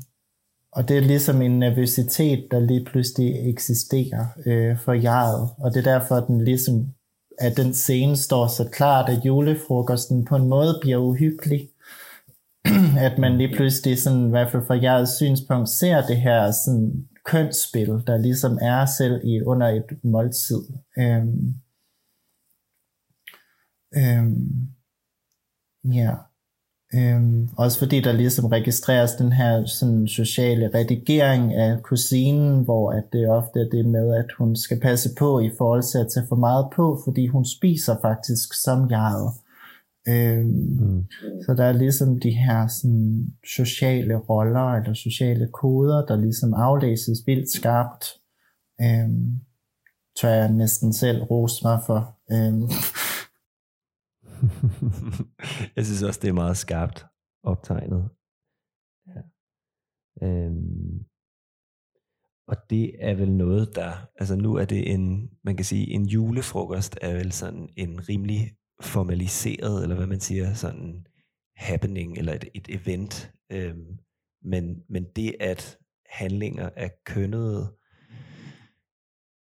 Speaker 2: og det er ligesom en nervøsitet, der lige pludselig eksisterer øh, for jeget, og det er derfor, at den ligesom, at den scene står så klart, at julefrokosten på en måde bliver uhyggelig, at man lige pludselig sådan, i hvert fald fra jeres synspunkt, ser det her sådan kønsspil, der ligesom er selv i under et måltid. Øhm, øhm, Ja. Øhm, også fordi der ligesom registreres den her sådan, sociale redigering af kusinen, hvor at det ofte er det med, at hun skal passe på i forhold til at tage for meget på, fordi hun spiser faktisk som jeget. Øhm, mm. Så der er ligesom de her sådan, sociale roller eller sociale koder, der ligesom aflæses vildt skarpt. Øhm, tør jeg næsten selv rose mig for. Øhm,
Speaker 1: jeg synes også, det er meget skarpt optegnet. Ja. Øhm, og det er vel noget, der, altså nu er det en, man kan sige, en julefrokost er vel sådan en rimelig formaliseret, eller hvad man siger, sådan happening, eller et, et event. Øhm, men, men det, at handlinger er kønnede,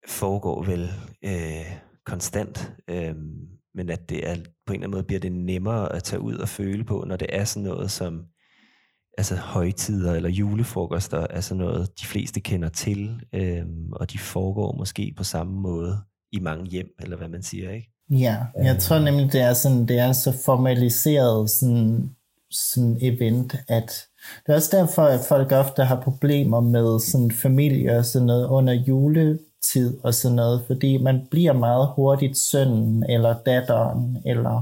Speaker 1: foregår vel øh, konstant. Øhm, men at det er på en eller anden måde bliver det nemmere at tage ud og føle på, når det er sådan noget som altså højtider eller julefrokoster er sådan noget, de fleste kender til, øhm, og de foregår måske på samme måde i mange hjem, eller hvad man siger, ikke?
Speaker 2: Ja, jeg tror nemlig, det er, sådan, det er så formaliseret sådan, sådan event, at det er også derfor, at folk ofte har problemer med sådan familie og sådan noget under jule tid og sådan noget, fordi man bliver meget hurtigt sønnen eller datteren, eller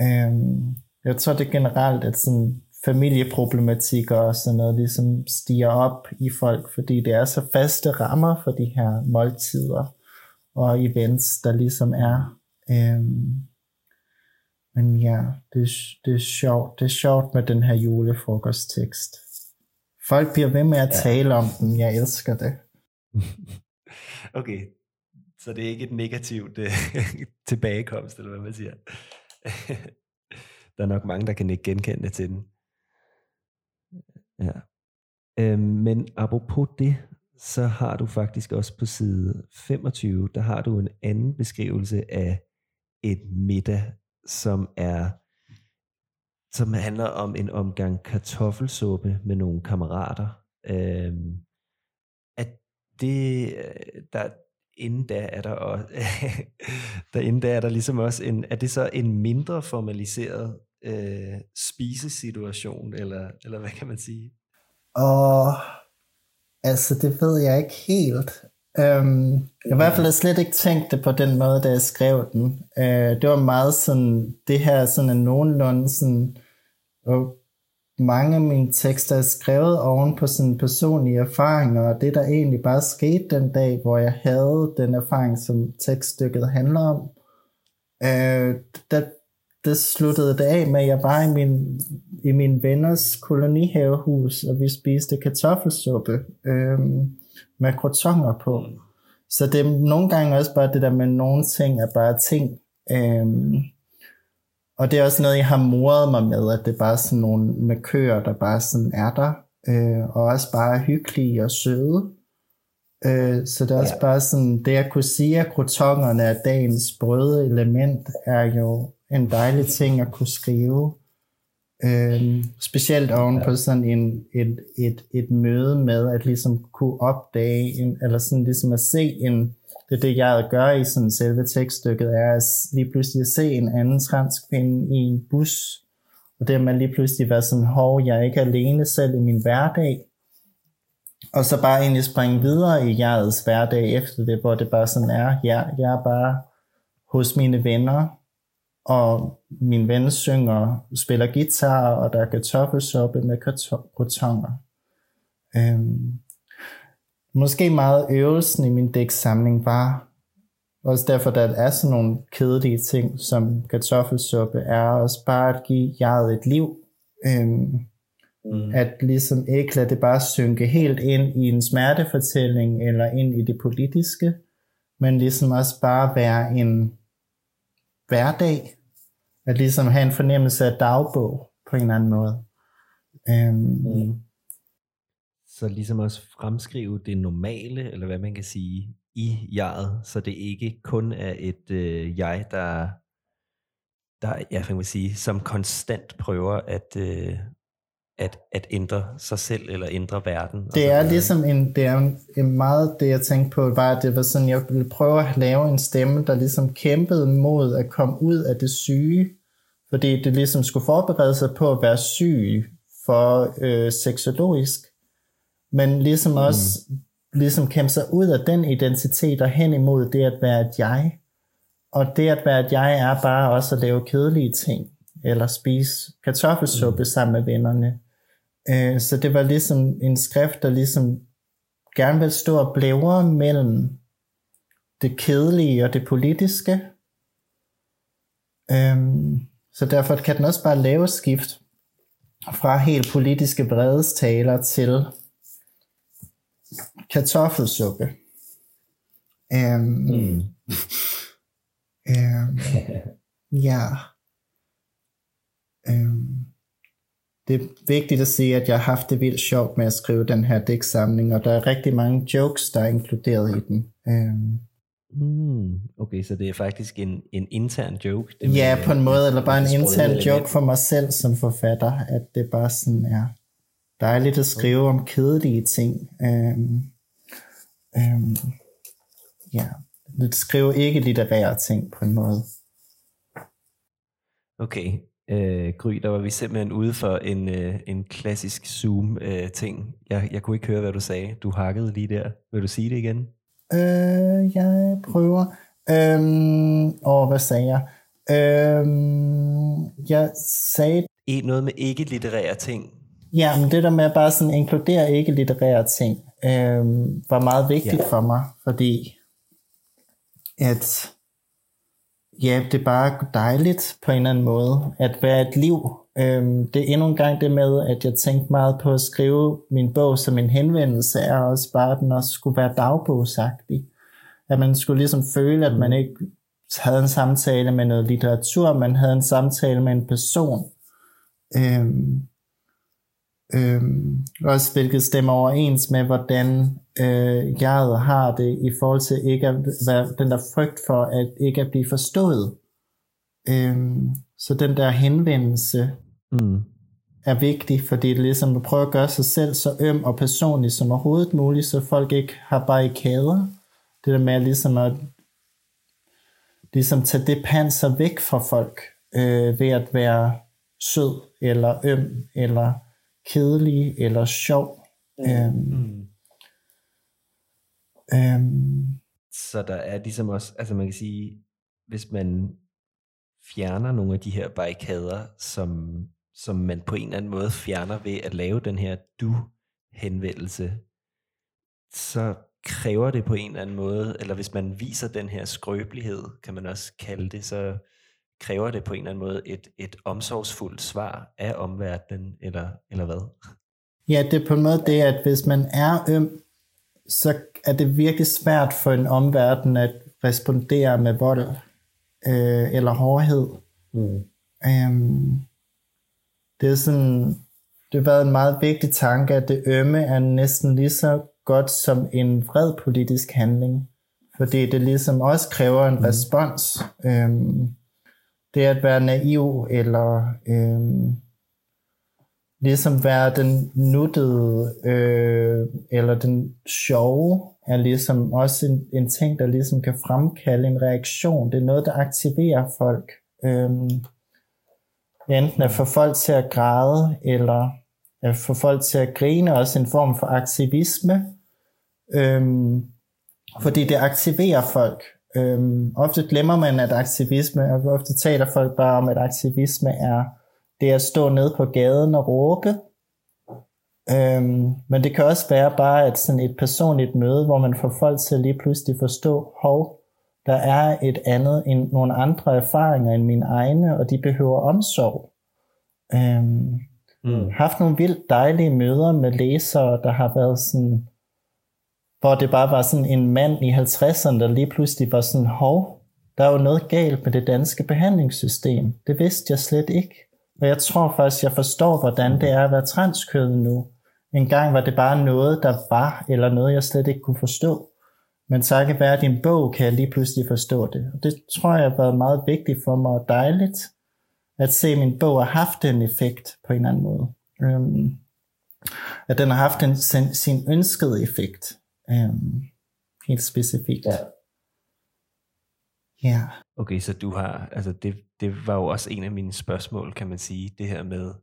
Speaker 2: øhm, jeg tror det generelt, at sådan familieproblematikker og sådan noget ligesom stiger op i folk, fordi det er så faste rammer for de her måltider og events, der ligesom er. Øhm, men ja, det, det, er sjovt. det er sjovt med den her julefrokosttekst. Folk bliver ved med at ja. tale om den. Jeg elsker det.
Speaker 1: Okay, så det er ikke et negativt uh, tilbagekomst, eller hvad man siger. der er nok mange, der kan ikke genkende til den. Ja. Øh, men apropos det, så har du faktisk også på side 25, der har du en anden beskrivelse af et middag, som er som handler om en omgang kartoffelsuppe med nogle kammerater. Øhm, det, øh, der, inden da er der også, der inden da er der ligesom også en, er det så en mindre formaliseret øh, spisesituation, eller, eller hvad kan man sige?
Speaker 2: Og altså, det ved jeg ikke helt. Øhm, jeg har i hvert fald slet ikke tænkt det på den måde, da jeg skrev den. Øh, det var meget sådan, det her sådan en nogenlunde sådan, mange af mine tekster er skrevet oven på sådan personlige erfaringer, og det der egentlig bare skete den dag, hvor jeg havde den erfaring, som tekststykket handler om, øh, der, det sluttede det af med, at jeg var i min, i min venners kolonihavehus, og vi spiste kartoffelsuppe øh, med krotonger på. Så det er nogle gange også bare det der med, nogle ting er bare ting. Øh, og det er også noget, jeg har moret mig med, at det er bare sådan nogle med køer, der bare sådan er der, øh, og også bare hyggelige og søde. Øh, så det er også ja. bare sådan, det at kunne sige, at krotongerne er dagens brøde element, er jo en dejlig ting at kunne skrive. Øhm, specielt oven på sådan en, et, et, et møde med at ligesom kunne opdage, en, eller sådan ligesom at se en, det er det jeg gør i sådan selve tekststykket, er at lige pludselig at se en anden transkvinde i en bus, og det at man lige pludselig var sådan, hov, jeg er ikke alene selv i min hverdag, og så bare egentlig springe videre i jegets hverdag efter det, hvor det bare sådan er, ja, jeg er bare hos mine venner, og min ven synger, spiller guitar, og der er kartoffelsuppe med kartonger. Øhm, måske meget øvelsen i min dæksamling var også derfor, der er sådan nogle kedelige ting, som kartoffelsuppe er, også bare at give jeget et liv. Øhm, mm. At ligesom ikke lade det bare synke helt ind i en smertefortælling, eller ind i det politiske, men ligesom også bare være en hverdag, at ligesom have en fornemmelse af dagbog på en eller anden måde. Um, mm.
Speaker 1: Så ligesom også fremskrive det normale, eller hvad man kan sige, i jeget, så det ikke kun er et øh, jeg, der, der ja, kan sige, som konstant prøver at, øh, at, at ændre sig selv eller ændre verden.
Speaker 2: Det er ligesom en, det er en, en meget det jeg tænkte på, var at det var sådan, jeg ville prøve at lave en stemme, der ligesom kæmpede mod at komme ud af det syge, fordi det ligesom skulle forberede sig på at være syg for øh, seksologisk, men ligesom mm. også ligesom kæmpe sig ud af den identitet og hen imod det at være et jeg. Og det at være et jeg er bare også at lave kedelige ting, eller spise kartoffelsuppe mm. sammen med vennerne. Øh, så det var ligesom en skrift, der ligesom gerne vil stå og blævre mellem det kedelige og det politiske. Øhm, så derfor kan den også bare lave skift fra helt politiske vredestaler til kartoffelsuppe. Um, mm. um, ja. Um, det er vigtigt at sige, at jeg har haft det vildt sjovt med at skrive den her digtsamling, og der er rigtig mange jokes, der er inkluderet i den. Um,
Speaker 1: Mm, okay, så det er faktisk en, en intern joke?
Speaker 2: Det ja, på en måde, eller bare en intern element. joke for mig selv som forfatter, at det bare sådan er dejligt at skrive om kedelige ting. Um, um, ja, det skriver ikke litterære ting på en måde.
Speaker 1: Okay, øh, Gry, der var vi simpelthen ude for en, øh, en klassisk Zoom-ting. Øh, jeg, jeg kunne ikke høre, hvad du sagde. Du hakkede lige der. Vil du sige det igen?
Speaker 2: Øh, jeg prøver. Øhm, og hvad sagde jeg? Øhm, jeg sagde...
Speaker 1: Noget med ikke-litterære ting.
Speaker 2: Ja, men det der med at bare sådan inkludere ikke-litterære ting, øhm, var meget vigtigt ja. for mig, fordi at ja, det er bare dejligt på en eller anden måde, at være et liv, Øhm, det er endnu en gang det med, at jeg tænkte meget på at skrive min bog som en henvendelse, er også bare, at den også skulle være dagbogsagtig. At man skulle ligesom føle, at man ikke havde en samtale med noget litteratur, man havde en samtale med en person. Øhm, Øhm, også hvilket stemmer overens med, hvordan øh, jeg har det i forhold til ikke at være den der frygt for at ikke at blive forstået. Øhm, så den der henvendelse mm. er vigtig, fordi det er ligesom at prøve at gøre sig selv så øm og personlig som overhovedet muligt, så folk ikke har barrikader. Det der med ligesom at ligesom tage det panser væk fra folk øh, ved at være sød eller øm eller kedelig eller sjov. Mm. Øhm, mm.
Speaker 1: øhm, så der er ligesom også, altså man kan sige, hvis man fjerner nogle af de her barrikader, som, som man på en eller anden måde fjerner ved at lave den her du-henvendelse, så kræver det på en eller anden måde, eller hvis man viser den her skrøbelighed, kan man også kalde det, så kræver det på en eller anden måde et, et omsorgsfuldt svar af omverdenen, eller, eller hvad?
Speaker 2: Ja, det er på en måde det, at hvis man er øm, så er det virkelig svært for en omverden at respondere med vold øh, eller hårdhed. Mm. Um, det er sådan, det har været en meget vigtig tanke, at det ømme er næsten lige så godt som en vred politisk handling, fordi det ligesom også kræver en mm. respons. Um, det at være naiv, eller øh, ligesom være den nuttede, øh, eller den sjove, er ligesom også en, en ting, der ligesom kan fremkalde en reaktion. Det er noget, der aktiverer folk. Øh, enten at få folk til at græde, eller at få folk til at grine, også en form for aktivisme. Øhm, fordi det aktiverer folk. Øhm, ofte glemmer man, at aktivisme, og ofte taler folk bare om, at aktivisme er det at stå nede på gaden og råbe, Øhm, men det kan også være bare et, sådan et personligt møde, hvor man får folk til at lige pludselig forstå, hov, der er et andet end nogle andre erfaringer end mine egne, og de behøver omsorg. Øhm, mm. Haft nogle vildt dejlige møder med læsere, der har været sådan, hvor det bare var sådan en mand i 50'erne, der lige pludselig var sådan, hov, der er jo noget galt med det danske behandlingssystem. Det vidste jeg slet ikke. Og jeg tror faktisk, jeg forstår, hvordan det er at være transkødet nu. En gang var det bare noget, der var, eller noget, jeg slet ikke kunne forstå. Men takket være din bog, kan jeg lige pludselig forstå det. Og det tror jeg har været meget vigtigt for mig og dejligt, at se, at min bog har haft en effekt på en eller anden måde. Øhm, at den har haft en, sin, sin ønskede effekt. Um, helt specifikt. Ja.
Speaker 1: Ja. Okay, så du har, altså det, det var jo også en af mine spørgsmål, kan man sige, det her med,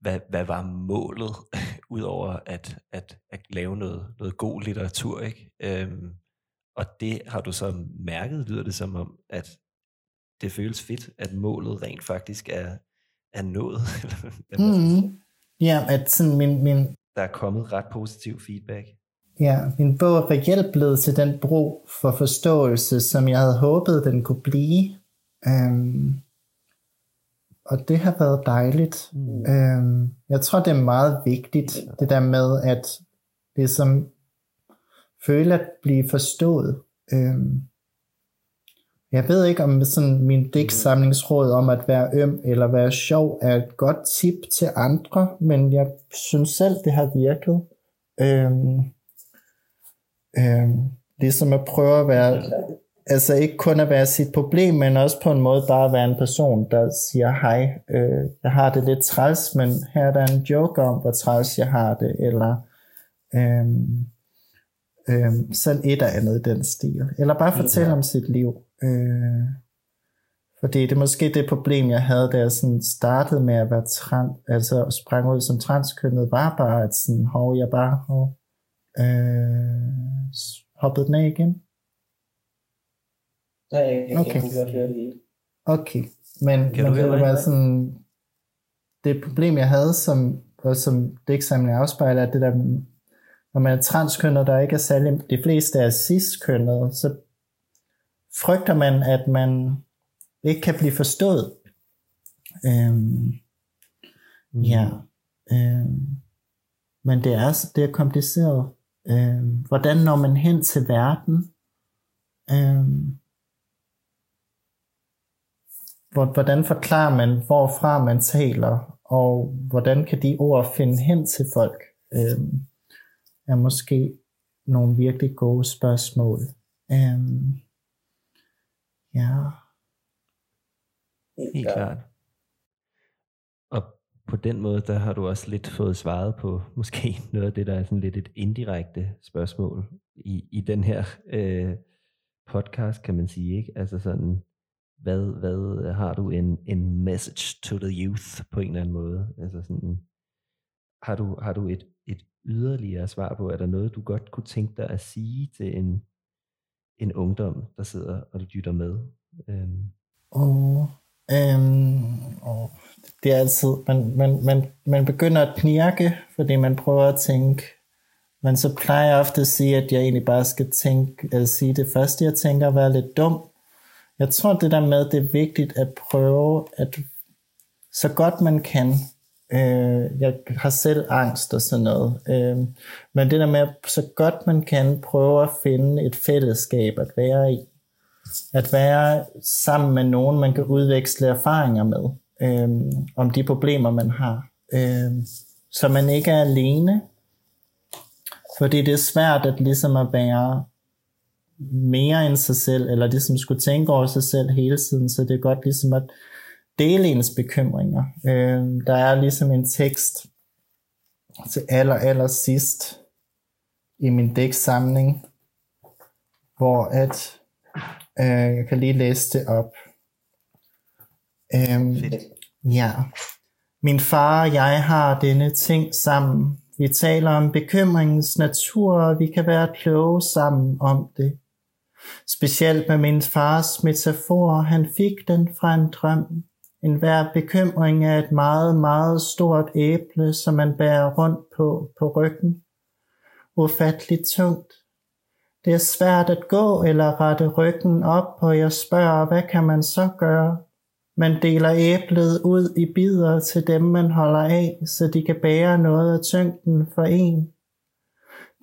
Speaker 1: hvad, hvad var målet, udover at, at, at lave noget, noget god litteratur, ikke? Øhm, og det har du så mærket, lyder det som om, at det føles fedt, at målet rent faktisk er, er nået.
Speaker 2: mm. Ja, at sådan min, min...
Speaker 1: Der er kommet ret positiv feedback.
Speaker 2: Ja, min bog er reelt blevet til den bro for forståelse, som jeg havde håbet, den kunne blive. Um, og det har været dejligt. Mm. Øhm, jeg tror, det er meget vigtigt, det der med at det som føle at blive forstået. Øhm, jeg ved ikke, om sådan min digtsamlingsråd om at være øm eller være sjov er et godt tip til andre, men jeg synes selv, det har virket. Øhm, øhm, ligesom at prøve at være altså ikke kun at være sit problem, men også på en måde bare at være en person, der siger hej, øh, jeg har det lidt træls, men her er der en joke om, hvor træls jeg har det, eller øh, øh, sådan et eller andet i den stil. Eller bare fortælle ja. om sit liv. Øh, fordi det er måske det problem, jeg havde, da jeg sådan startede med at være trans, altså sprang ud som transkønnet, var bare, at sådan, hov, jeg bare hov, øh, hoppede den af igen.
Speaker 3: Ja, jeg, jeg, okay. kunne godt høre det hele.
Speaker 2: Okay, men, kan men det være sådan, det problem, jeg havde, som, og som det eksamen afspejler, at det der, når man er transkønnet, der ikke er særlig, de fleste er cis-kønnet, så frygter man, at man ikke kan blive forstået. Øhm, mm. Ja. Øhm, men det er, det er kompliceret. Øh, hvordan når man hen til verden? Øh, hvordan forklarer man, hvorfra man taler og hvordan kan de ord finde hen til folk, øh, er måske nogle virkelig gode spørgsmål. Øh, ja.
Speaker 1: Helt klart. På den måde, der har du også lidt fået svaret på måske noget af det, der er sådan lidt et indirekte spørgsmål i, i den her øh, podcast, kan man sige. ikke? Altså sådan, hvad, hvad har du en, en message to the youth på en eller anden måde? Altså sådan, har du, har du et, et yderligere svar på, er der noget, du godt kunne tænke dig at sige til en, en ungdom, der sidder og lytter med? Øhm.
Speaker 2: Og, øhm, og det er altid, man, man, man, man begynder at knirke, fordi man prøver at tænke, men så plejer jeg ofte at sige, at jeg egentlig bare skal tænke, eller sige det første, jeg tænker, at være lidt dum. Jeg tror, det der med, det er vigtigt at prøve, at så godt man kan, øh, jeg har selv angst og sådan noget, øh, men det der med, at så godt man kan, prøve at finde et fællesskab at være i. At være sammen med nogen, man kan udveksle erfaringer med, øh, om de problemer, man har. Øh, så man ikke er alene, fordi det er svært at ligesom at være mere end sig selv, eller ligesom skulle tænke over sig selv hele tiden, så det er godt ligesom at dele ens bekymringer. Øh, der er ligesom en tekst til aller, aller sidst i min dæksamling, hvor at, øh, jeg kan lige læse det op. Øh, ja. Min far og jeg har denne ting sammen, vi taler om bekymringens natur, og vi kan være kloge sammen om det. Specielt med min fars metafor, han fik den fra en drøm. En hver bekymring er et meget, meget stort æble, som man bærer rundt på på ryggen. Ufatteligt tungt. Det er svært at gå eller rette ryggen op, og jeg spørger, hvad kan man så gøre? Man deler æblet ud i bidder til dem, man holder af, så de kan bære noget af tyngden for en.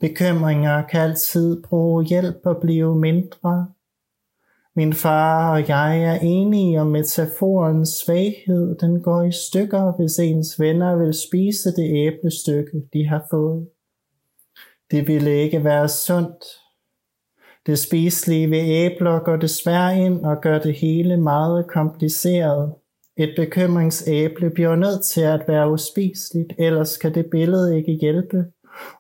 Speaker 2: Bekymringer kan altid bruge hjælp og blive mindre. Min far og jeg er enige om metaforens svaghed. Den går i stykker, hvis ens venner vil spise det æblestykke, de har fået. Det ville ikke være sundt, det spiselige ved æbler går desværre ind og gør det hele meget kompliceret. Et bekymringsæble bliver nødt til at være uspiseligt, ellers kan det billede ikke hjælpe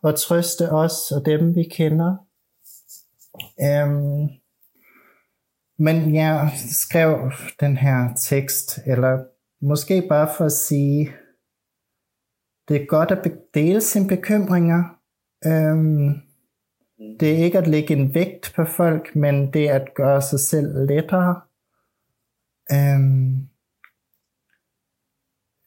Speaker 2: og trøste os og dem, vi kender. Um, men jeg skrev den her tekst, eller måske bare for at sige, det er godt at dele sine bekymringer. Um, det er ikke at lægge en vægt på folk, men det er at gøre sig selv lettere. Øhm,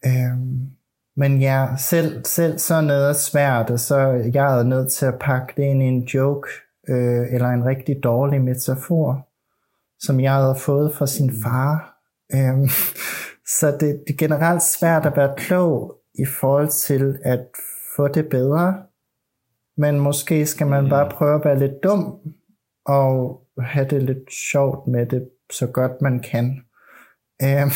Speaker 2: øhm, men ja, selv, selv sådan noget er svært, og så jeg er nødt til at pakke det ind i en joke, øh, eller en rigtig dårlig metafor, som jeg havde fået fra sin far. Øhm, så det, det er generelt svært at være klog i forhold til at få det bedre. Men måske skal man bare prøve at være lidt dum, og have det lidt sjovt med det, så godt man kan. Øh,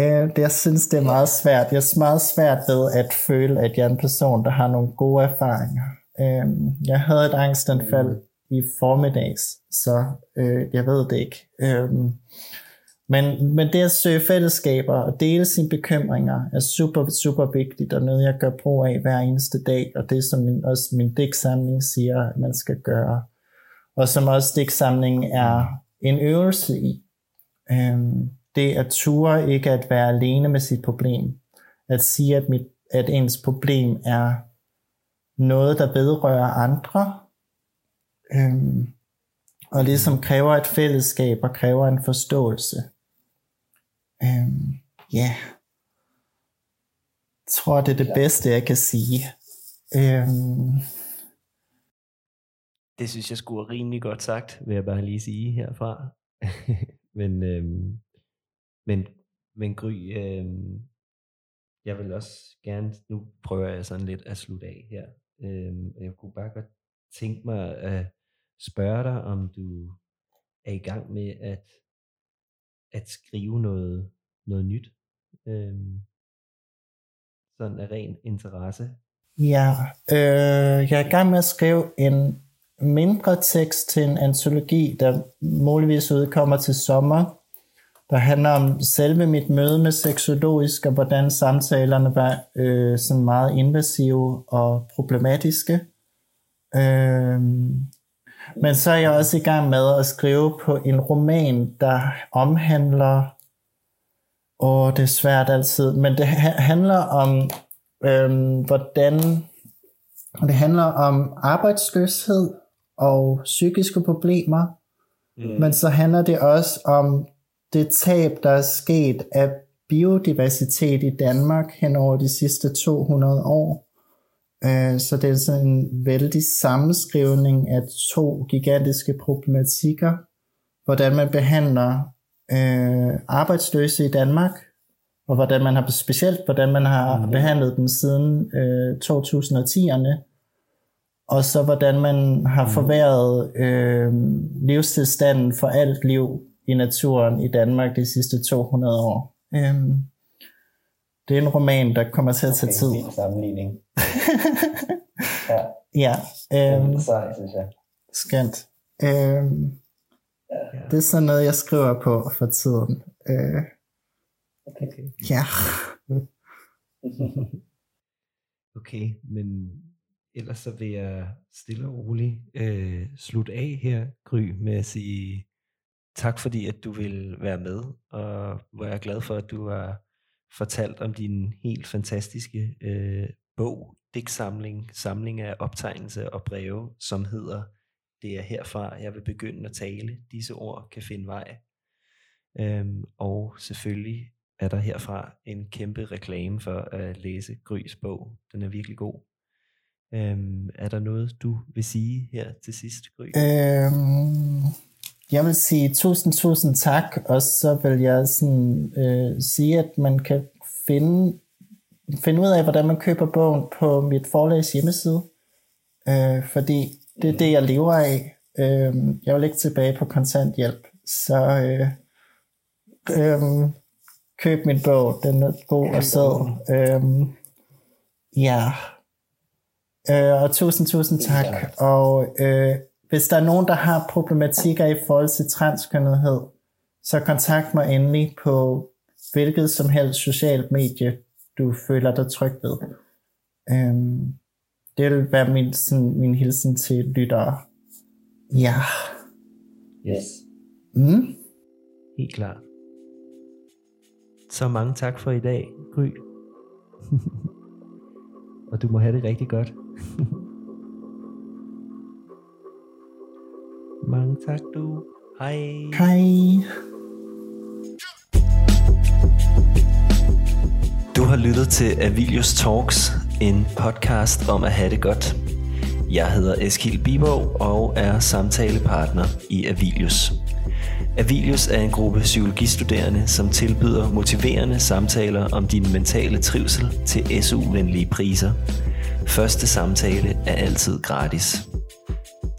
Speaker 2: øh, det, jeg synes, det er meget svært. Jeg er meget svært ved at føle, at jeg er en person, der har nogle gode erfaringer. Øh, jeg havde et angstanfald i formiddags, så øh, jeg ved det ikke. Øh, men, men det at søge fællesskaber og dele sine bekymringer er super, super vigtigt, og noget jeg gør brug af hver eneste dag, og det som min, også min digtsamling siger, at man skal gøre. Og som også digtsamlingen er en øvelse i. Øhm, det at ture ikke at være alene med sit problem. At sige, at, mit, at ens problem er noget, der vedrører andre. Øhm, og ligesom kræver et fællesskab og kræver en forståelse. Øhm, ja, yeah. jeg tror, det er det ja. bedste, jeg kan sige. Øhm.
Speaker 1: Det synes jeg skulle rimelig godt sagt, vil jeg bare lige sige herfra. men, øhm, men, men Gry, øhm, jeg vil også gerne, nu prøver jeg sådan lidt at slutte af her. Øhm, jeg kunne bare godt tænke mig at spørge dig, om du er i gang med at at skrive noget, noget nyt. Øh, sådan af ren interesse?
Speaker 2: Ja, øh, jeg er i gang med at skrive en mindre tekst til en antologi, der muligvis udkommer til sommer, der handler om selve mit møde med seksologisk, og hvordan samtalerne var øh, sådan meget invasive og problematiske. Øh, men så er jeg også i gang med at skrive på en roman, der omhandler, og det er svært altid, men det handler om, øh, hvordan det handler om arbejdsløshed og psykiske problemer, mm. men så handler det også om det tab, der er sket af biodiversitet i Danmark hen over de sidste 200 år. Øh, så det er sådan en vældig sammenskrivning af to gigantiske problematikker, hvordan man behandler øh, arbejdsløse i Danmark, og hvordan man har specielt hvordan man har mm. behandlet dem siden øh, 2010'erne, og så hvordan man har mm. forværret øh, livstilstanden for alt liv i naturen i Danmark de sidste 200 år. Øhm, det er en roman, der kommer til at tage okay, tid.
Speaker 3: Okay, sammenligning.
Speaker 2: ja. Ja. Øhm,
Speaker 3: det er sej, synes jeg.
Speaker 2: Skønt. Øhm, ja. Det er sådan noget, jeg skriver på for tiden. Øh,
Speaker 3: okay.
Speaker 2: Ja.
Speaker 1: okay, men ellers så vil jeg stille og roligt øh, slutte af her, Gry, med at sige tak fordi, at du vil være med, og hvor jeg er glad for, at du har fortalt om din helt fantastiske øh, bog, digtsamling, samling af optegnelser og breve, som hedder Det er herfra, jeg vil begynde at tale. Disse ord kan finde vej. Øhm, og selvfølgelig er der herfra en kæmpe reklame for at læse Grys bog. Den er virkelig god. Øhm, er der noget, du vil sige her til sidst, Gry?
Speaker 2: Øhm, jeg vil sige tusind, tusind tak, og så vil jeg sådan, øh, sige, at man kan finde, finde ud af, hvordan man køber bogen på mit forlags hjemmeside, øh, fordi det er det, jeg lever af. Øh, jeg vil ikke tilbage på kontanthjælp, så øh, øh, køb min bog, den er god og sød. Øh, ja, øh, og tusind, tusind tak, og øh, hvis der er nogen, der har problematikker i forhold til transkønnethed, så kontakt mig endelig på hvilket som helst socialt medie, du føler dig tryg ved. Øhm, det vil være min, sådan, min hilsen til lyttere. Ja.
Speaker 3: Yes.
Speaker 2: Mm?
Speaker 1: Helt klart. Så mange tak for i dag, Gry. Og du må have det rigtig godt. Mange tak du. Hej.
Speaker 2: Hej.
Speaker 1: Du har lyttet til Avilius Talks, en podcast om at have det godt. Jeg hedder Eskil Bibov og er samtalepartner i Avilius. Avilius er en gruppe psykologistuderende, som tilbyder motiverende samtaler om din mentale trivsel til SU-venlige priser. Første samtale er altid gratis.